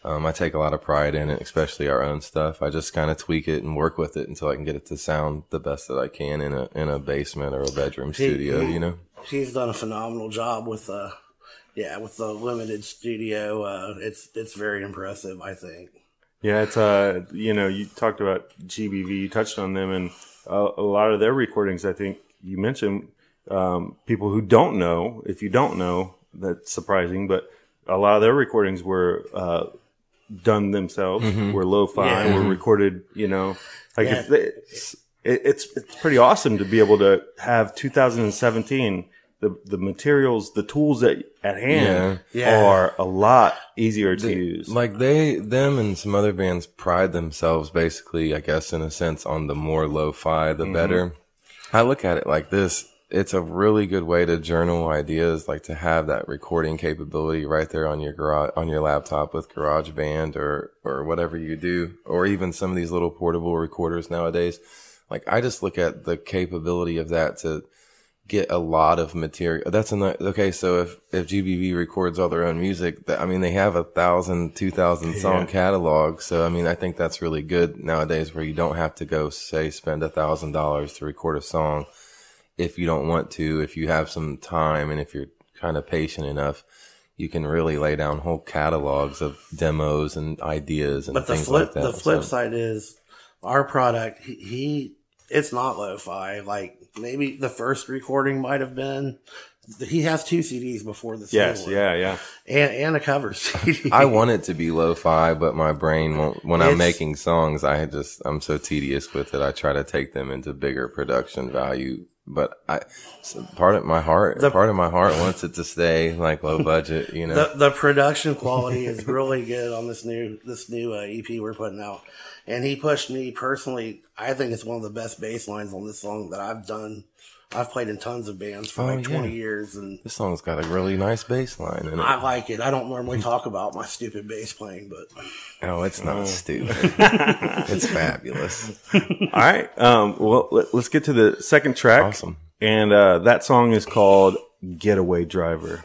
um, I take a lot of pride in it, especially our own stuff. I just kind of tweak it and work with it until I can get it to sound the best that I can in a in a basement or a bedroom He- studio. he- You know, he's done a phenomenal job with uh yeah with the limited studio. Uh, it's it's very impressive. I think. Yeah, it's uh, you know, you talked about GBV, you touched on them, and a, a lot of their recordings. I think you mentioned um, people who don't know. If you don't know, that's surprising, but a lot of their recordings were uh, done themselves, Mhm. were lo-fi, Yeah. were Mhm. recorded. You know, like Yeah. they, it's, it's it's pretty awesome to be able to have 2017. The, the materials, the tools that at hand Yeah. Yeah. are a lot easier to They- use. Like they, them, and some other bands pride themselves, basically, I guess, in a sense, on the more lo-fi, the Mhm. better. I look at it like this: it's a really good way to journal ideas, like to have that recording capability right there on your garage, on your laptop with GarageBand or or whatever you do, or even some of these little portable recorders nowadays. Like I just look at the capability of that to get a lot of material. That's an okay. So if if GBV records all their own music, that I mean they have a thousand, two thousand song Yeah. catalog. So I mean I think that's really good nowadays, where you don't have to go say spend a thousand dollars to record a song if you don't want to. If you have some time and if you're kind of patient enough. You can really lay down whole catalogs of demos and ideas and But the things flip like that. the flip So- side is our product. He, he it's not lo-fi. Like maybe the first recording might have been. He has two CDs before this. Yes, single. yeah, yeah. and and a cover <laughs> CD. I want it to be lo-fi, but my brain won't. When I'm making songs, I just I'm so tedious with it. I try to take them into bigger production value but I so part of my heart, The- part of my heart wants it to stay like low budget. You know, The the production quality is really good on this new this new uh, EP we're putting out, and he pushed me personally. I think it's one of the best bass lines on this song that I've done. I've played in tons of bands for Oh, like yeah. twenty years, and this song's got a really nice bass line in it. I like it. I don't normally talk about my stupid bass playing, but oh, it's not stupid. <laughs> it's fabulous. All right. Um, well, let, us get to the second track. Awesome. And uh, that song is called Getaway Driver.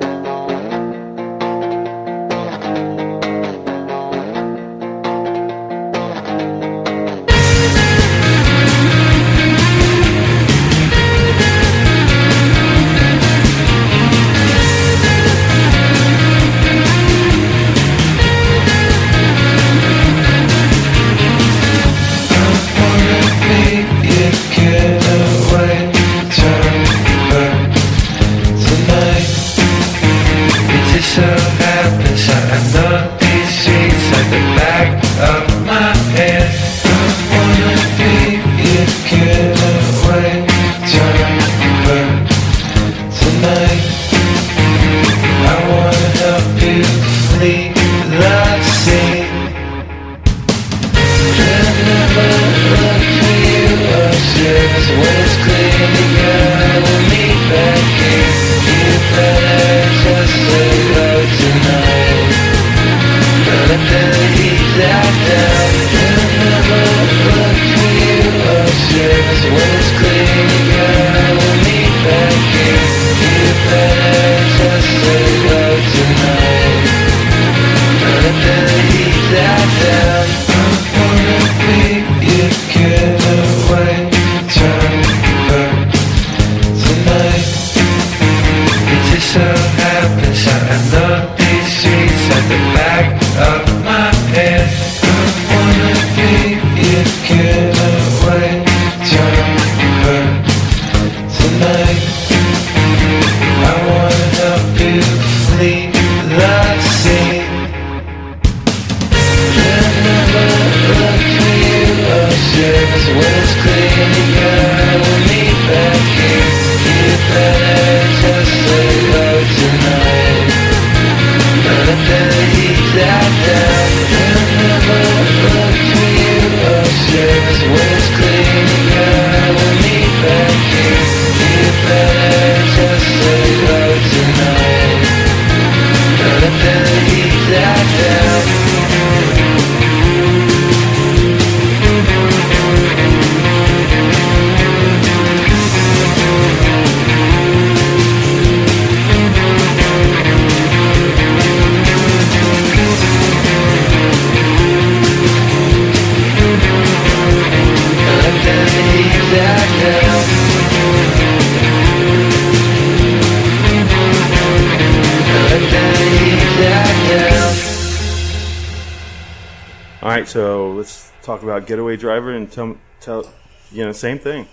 Talk about Getaway Driver and tell, tell you know, same thing.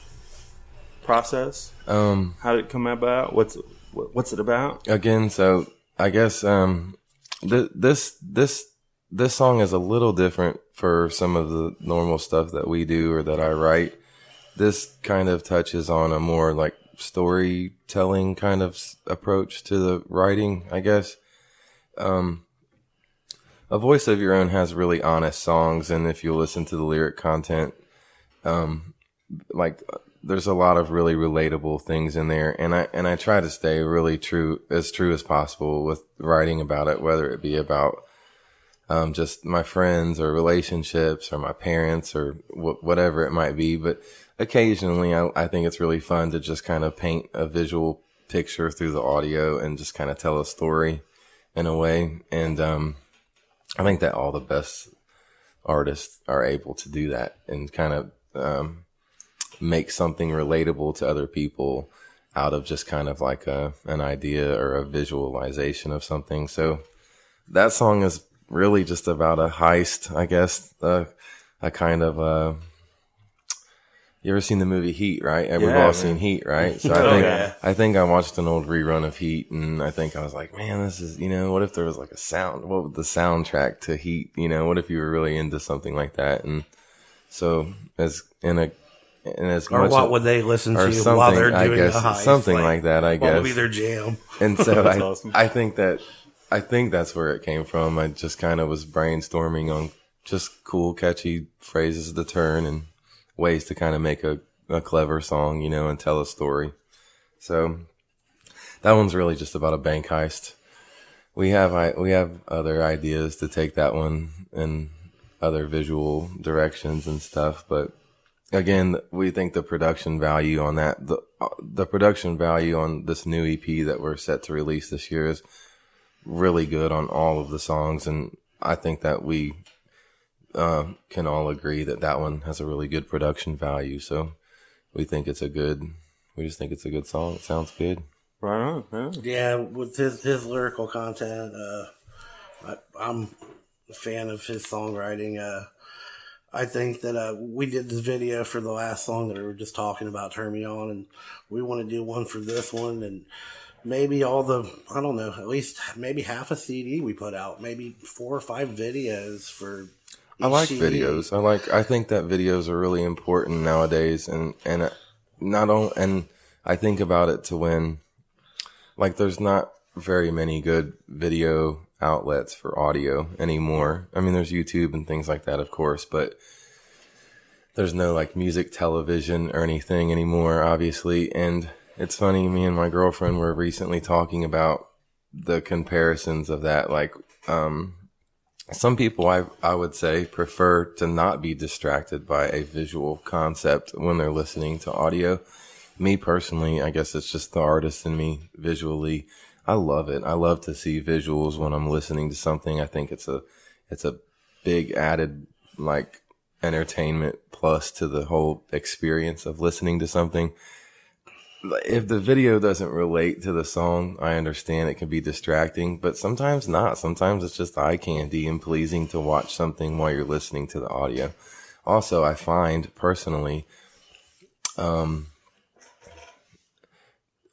Process. Um, How did it come about? What's what's it about? again, so I guess um, th- this this this song is a little different for some of the normal stuff that we do or that I write. This kind of touches on a more like storytelling kind of s- approach to the writing, I guess. Um, a voice of your own has really honest songs, and if you listen to the lyric content, um, like there's a lot of really relatable things in there, and I and I try to stay really true as true as possible with writing about it, whether it be about um, just my friends or relationships or my parents or wh- whatever it might be. But occasionally, I, I think it's really fun to just kind of paint a visual picture through the audio and just kind of tell a story in a way. And um, I think that all the best artists are able to do that and kind of um, make something relatable to other people out of just kind of like a an idea or a visualization of something. So that song is really just about a heist, I guess. Uh, a kind of uh, you ever seen the movie Heat, right? Yeah. We've all man. seen Heat, right? <laughs> So Oh, I think yeah. I think I watched an old rerun of Heat, and I think I was like, man, this is you know, what if there was like a sound? What would the soundtrack to Heat? You know, what if you were really into something like that? And so, as in a and as Or much what of- would they listen to something, while they're I doing guess, the heist? something like, that. I what guess would be their jam? And so <laughs> I, awesome. I think that I think that's where it came from. I just kind of was brainstorming on just cool, catchy phrases to turn and ways to kind of make a, a clever song, you know, and tell a story. So that one's really just about a bank heist. We have I we have other ideas to take that one in other visual directions and stuff, but again, we think the production value on that the the production value on this new EP that we're set to release this year is really good on all of the songs, and I think that we uh, can all agree that that one has a really good production value. So we think it's a good. We just think it's a good song. It sounds good. Right on. Yeah. Yeah, with his his lyrical content, uh, I, I'm a fan of his songwriting. Uh, I think that uh, we did this video for the last song that we were just talking about, "Turn Me On," and we want to do one for this one, and maybe all the I don't know, at least maybe half a CD we put out, maybe four or five videos for. I like videos. I like. I think that videos are really important nowadays, and and uh, not only. And I think about it to when, like, there's not very many good video outlets for audio anymore. I mean, there's YouTube and things like that, of course, but there's no like music television or anything anymore, obviously. And it's funny. Me and my girlfriend were recently talking about the comparisons of that, like. um some people I, I would say prefer to not be distracted by a visual concept when they're listening to audio. Me personally, I guess it's just the artist in me visually. I love it. I love to see visuals when I'm listening to something. I think it's a, it's a big added like entertainment plus to the whole experience of listening to something if the video doesn't relate to the song, I understand it can be distracting, but sometimes not. Sometimes it's just eye candy and pleasing to watch something while you're listening to the audio. Also, I find personally, um,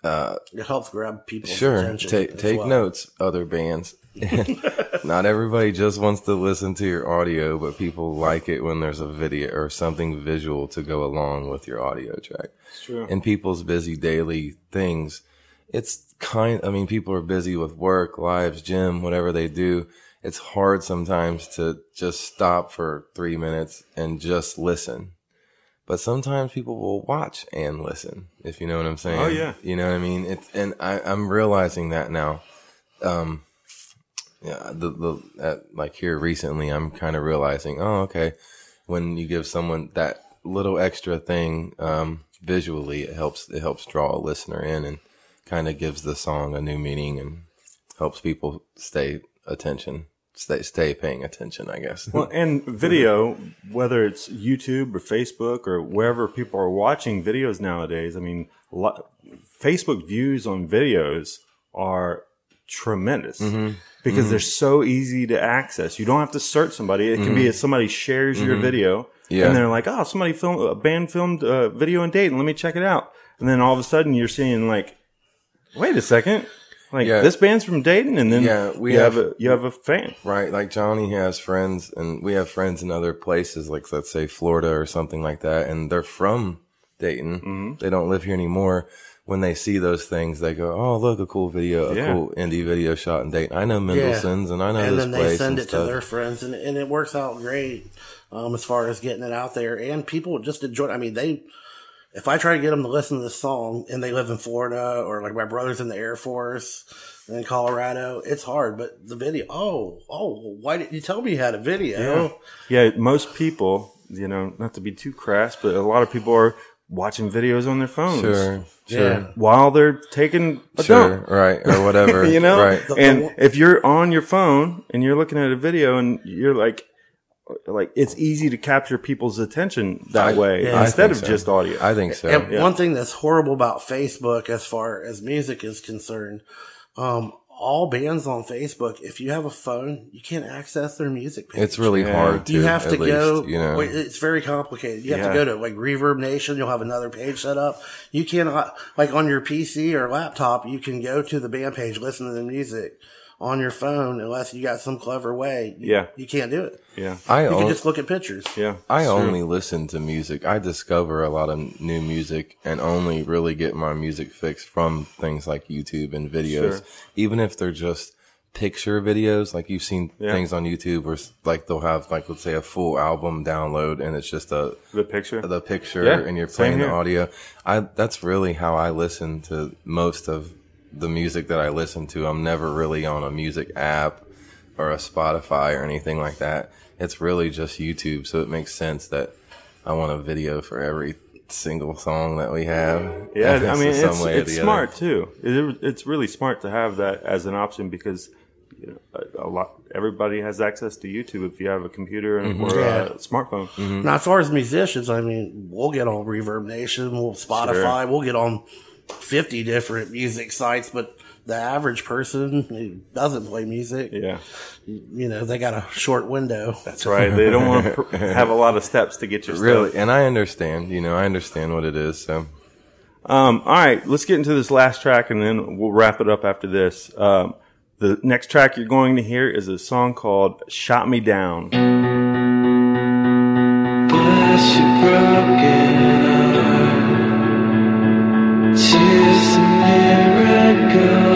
uh, It helps grab people's sure, attention. take take well. notes, other bands. Not everybody just wants to listen to your audio, but people like it when there's a video or something visual to go along with your audio track. It's true. In people's busy daily things, it's kind. I mean, people are busy with work, lives, gym, whatever they do. It's hard sometimes to just stop for three minutes and just listen. But sometimes people will watch and listen, if you know what I'm saying. Oh, yeah. You know what I mean? It's, and I, I'm realizing that now. Um, yeah, the, the, at, like here recently, I'm kind of realizing, oh, okay. When you give someone that little extra thing, um, visually, it helps, it helps draw a listener in and kind of gives the song a new meaning and helps people stay attention, stay, stay paying attention, I guess. Well, <laughs> and video, whether it's YouTube or Facebook or wherever people are watching videos nowadays, I mean, a lot, Facebook views on videos are tremendous Mhm. because Mhm. they're so easy to access. You don't have to search somebody. It can be Mhm. if somebody shares your Mhm. video Yeah. and they're like, oh, somebody filmed, a band filmed a video in Dayton. Let me check it out. And then all of a sudden you're seeing like, wait a second. Like Yeah. this band's from Dayton, and then yeah, we you have, have, a you have a fan, right? Like Johnny has friends, and we have friends in other places, like let's say Florida or something like that, and they're from Dayton. Mm-hmm. They don't live here anymore. When they see those things, they go, "Oh, look, a cool video, a Yeah. cool indie video shot in Dayton. I know Mendelson's, and I know and this then they send and it to their friends, and, and it works out great um, as far as getting it out there. And people just enjoy. I mean, they. If I try to get them to listen to this song, and they live in Florida, or like my brother's in the Air Force in Colorado, it's hard. But the video, oh, oh, why didn't you tell me you had a video? Yeah. yeah, most people, you know, not to be too crass, but a lot of people are watching videos on their phones. Sure, sure. Yeah. While they're taking a Sure, dump. right, or whatever, <laughs> you know? right. And if you're on your phone and you're looking at a video and you're like, like it's easy to capture people's attention that I- way yeah. Instead of so. just audio. I think so. And Yeah. one thing that's horrible about Facebook, as far as music is concerned, um, all bands on Facebook, if you have a phone, you can't access their music page. It's really hard You have to at go. least, you know. wait, It's very complicated. You have Yeah. to go to like Reverb Nation. You'll have another page set up. You cannot like on your PC or laptop. You can go to the band page, listen to the music. On your phone unless you got some clever way. You, Yeah. you can't do it. Yeah. I You can just look at pictures. Yeah. I it's true. only listen to music. I discover a lot of new music and only really get my music fix from things like YouTube and videos. Sure. Even if they're just picture videos, like you've seen Yeah. things on YouTube where like they'll have like let's say a full album download and it's just a the picture. the picture Yeah, and you're playing the audio. I that's really how I listen to most of the music that I listen to. I'm never really on a music app or a Spotify or anything like that. It's really just YouTube, so it makes sense that I want a video for every single song that we have. Yeah, <laughs> I It's mean, it's, it's smart other. too. It, it's really smart to have that as an option because you know, a, a lot everybody has access to YouTube if you have a computer and, Mm-hmm. or Yeah. a smartphone. Now, as far as musicians, I mean, we'll get on Reverb Nation, we'll Spotify, we'll get on 50 different music sites, but the average person who doesn't play music, Yeah, you know, they got a short window. that's right. They don't want to have a lot of steps to get your stuff. Really, and I understand. You know, I understand what it is. So Um, all right, let's get into this last track and then we'll wrap it up after this. Um, the next track you're going to hear is a song called Shot Me Down. Miracles.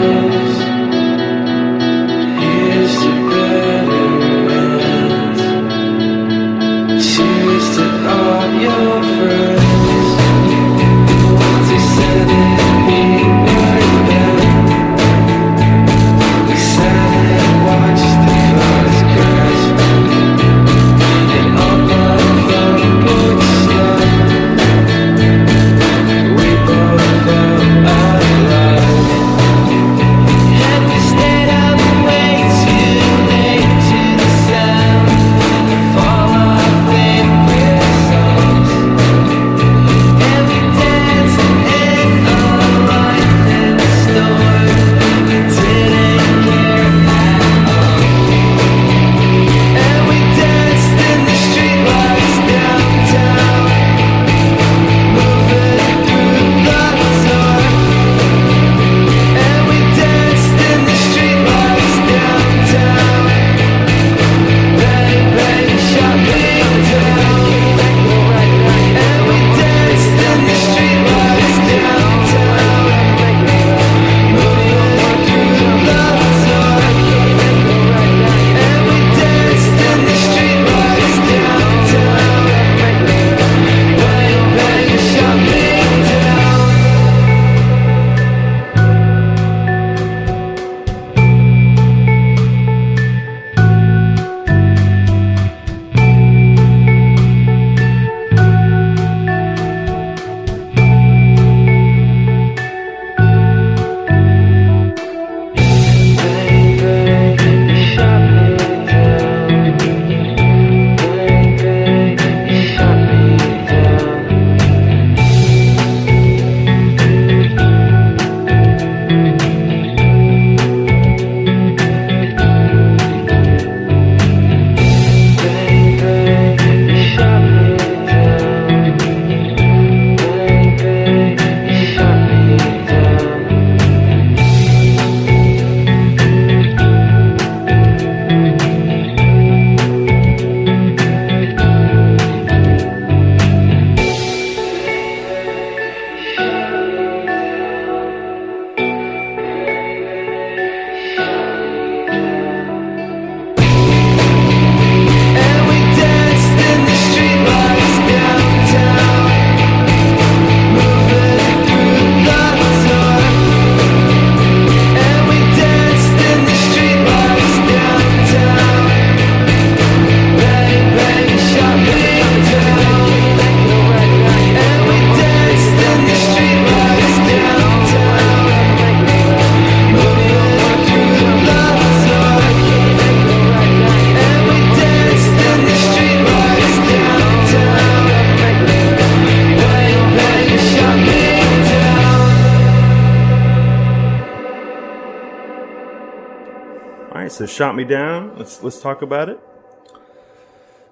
Shot Me Down. Let's let's talk about it.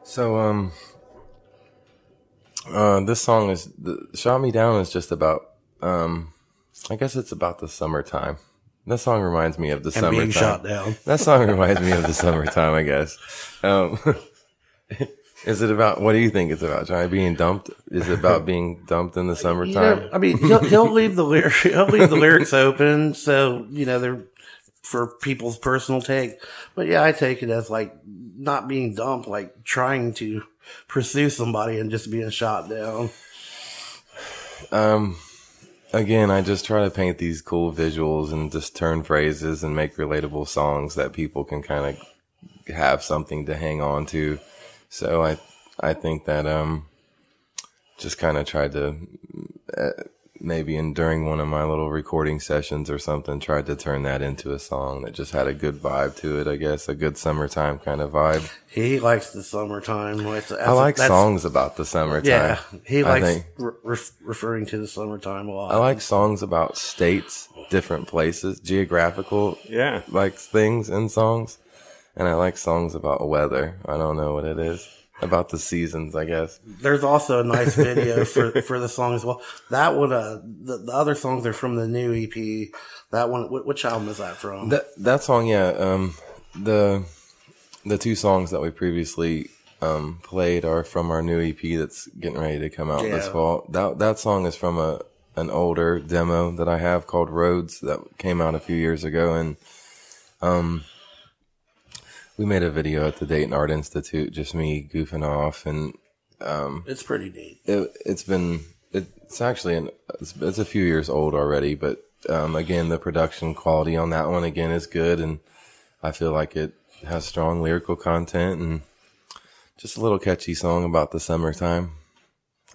So, um, uh, this song is the "Shot Me Down" is just about, um, I guess it's about the summertime. That song reminds me of the And summertime. being shot down. That song reminds me of the summertime, I guess. Um, <laughs> is it about? What do you think it's about? Johnny being dumped? Is it about being dumped in the You summertime? know, I mean, he'll, he'll leave the lyric, he'll leave the lyrics open, so you know they're for people's personal take. But yeah, I take it as like not being dumped, like trying to pursue somebody and just being shot down. Um, again, I just try to paint these cool visuals and just turn phrases and make relatable songs that people can kind of have something to hang on to. So I, I think that, um, just kind of tried to, uh, maybe in during one of my little recording sessions or something, tried to turn that into a song that just had a good vibe to it, I guess, a good summertime kind of vibe. He likes the summertime. That's- I like that's- songs about the summertime. Yeah, he likes re- referring to the summertime a lot. I like songs about states, different places, geographical, Yeah. like things in songs, and I like songs about weather. I don't know what it is about the seasons. I guess There's also a nice video for for the song as well. That one, uh, the, the other songs are from the new EP. That one, wh- which album is that from? that that song, yeah. Um, the the two songs that we previously um played are from our new EP that's getting ready to come out this fall. That that song is from a an older demo that I have called Roads that came out a few years ago, and um. We made a video at the Dayton Art Institute, just me goofing off, and um, it's pretty neat. it, it's been it's actually an, it's, it's a few years old already, but um, again, the production quality on that one again is good, and I feel like it has strong lyrical content and just a little catchy song about the summertime.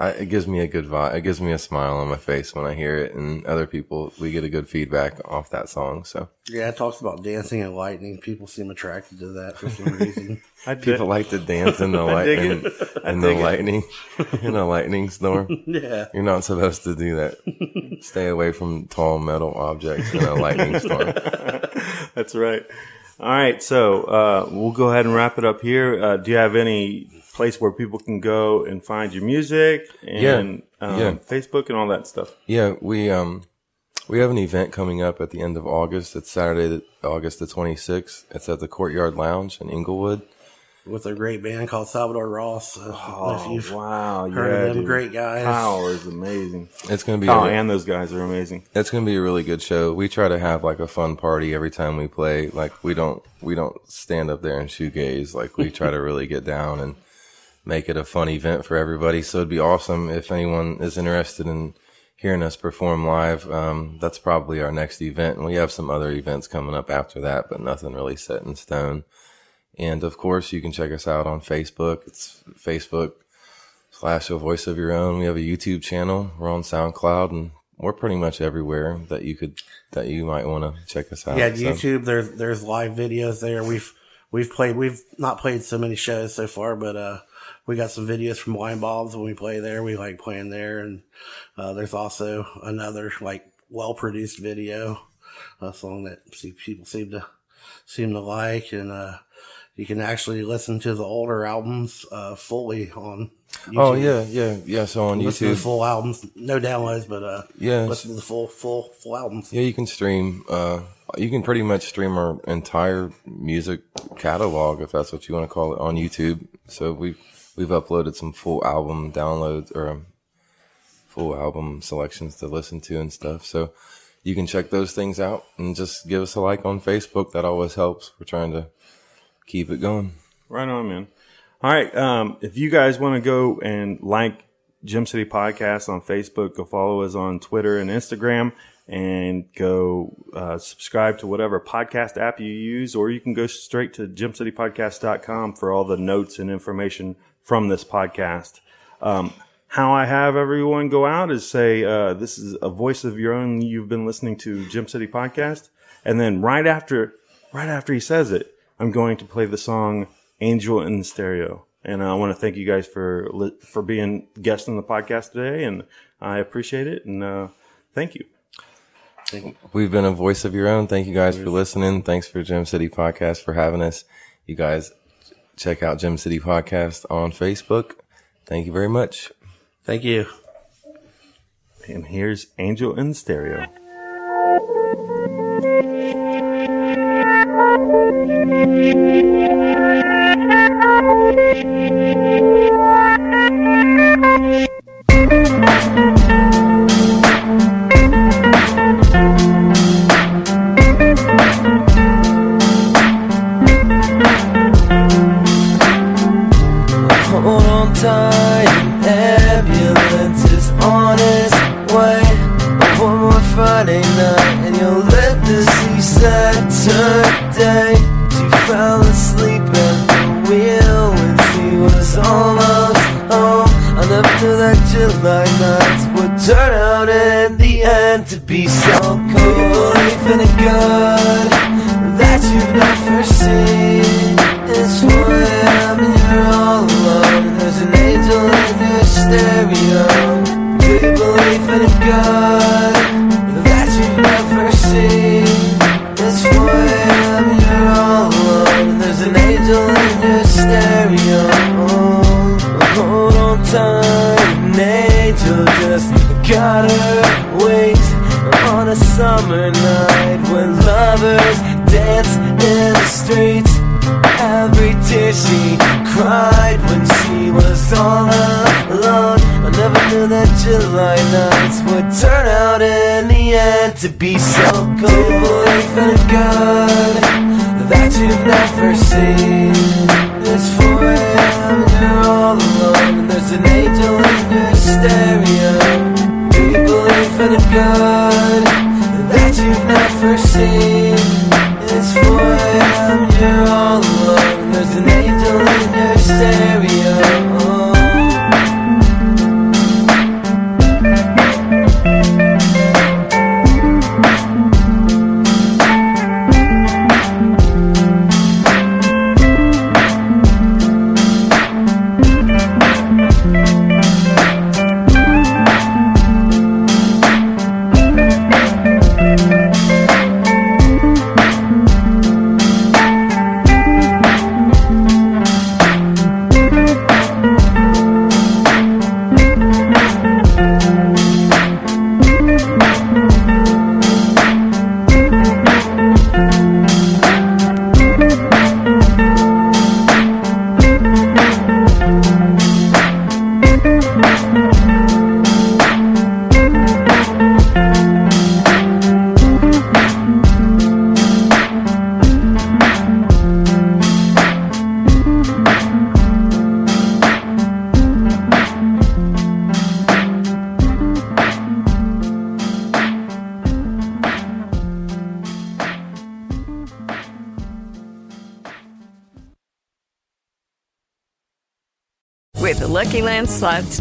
I, it gives me a good vibe. It gives me a smile on my face when I hear it, and other people we get a good feedback off that song. So Yeah, it talks about dancing and lightning. People seem attracted to that for some <laughs> reason. I did. people like to dance in the <laughs> lightning, light dig in, it. <laughs> I in the lightning in a lightning storm. Yeah. You're not supposed to do that. Stay away from tall metal objects in a lightning storm. That's right. All right, so uh, we'll go ahead and wrap it up here. Uh, do you have any place where people can go and find your music and Yeah, um, yeah. Facebook and all that stuff? Yeah, we um we have an event coming up at the end of August. It's Saturday, August the 26th. It's at the Courtyard Lounge in Englewood. With a great band called Salvador Ross. Uh, if you've Oh, wow, heard yeah, of them, dude. great guys. Kyle is amazing. It's going to be Kyle a- and those guys are amazing. It's going to be a really good show. We try to have like a fun party every time we play. Like we don't we don't stand up there and shoegaze. Like we try to really get down and make it a fun event for everybody. So it'd be awesome if anyone is interested in hearing us perform live. Um, that's probably our next event, and we have some other events coming up after that, but nothing really set in stone. And of course, you can check us out on Facebook. It's Facebook slash a voice of your own. We have a YouTube channel. We're on SoundCloud and we're pretty much everywhere that you could, that you might want to check us out. Yeah, So- YouTube. There's there's live videos there. We've we've played. We've not played so many shows so far, but uh, we got some videos from Blind Bob's when we play there. We like playing there, and uh, there's also another like well produced video, a song that see, people seem to seem to like, and uh, you can actually listen to the older albums uh, fully on. YouTube. Oh yeah, yeah, yeah. So on listen to YouTube, the full albums, no downloads, but uh, Yeah. listen to the full full full albums. yeah, you can stream, uh, you can pretty much stream our entire music catalog, if that's what you want to call it, on YouTube. So we've, we've uploaded some full album downloads or um, full album selections to listen to and stuff. So you can check those things out and just give us a like on Facebook. That always helps. We're trying to keep it going. Right on, man. All right. Um, if you guys want to go and like Gem City Podcast on Facebook, go follow us on Twitter and Instagram, and go uh, subscribe to whatever podcast app you use, or you can go straight to gemcitypodcast.com for all the notes and information from this podcast. Um, how I have everyone go out is say, uh, this is a voice of your own. You've been listening to Gem City Podcast. And then right after, right after he says it, I'm going to play the song Angel in the Stereo. And I want to thank you guys for, for being guests on the podcast today. And I appreciate it. And, uh, thank you. We've been a voice of your own. Thank you guys for listening. Thanks for Gem City Podcast for having us. You guys Check out Gem City Podcast on Facebook. Thank you very much. Thank you. And here's Angel in Stereo. Thank <laughs> you. Cried when she was all alone. I never knew that July nights would turn out in the end to be so cold. Do you believe in a God that you've never seen? It's 4 a.m. you're all alone, and there's an angel in your stereo. Do you believe in a God that you've never seen? It's 4 a.m. You're all alone. There's an angel in your stereo.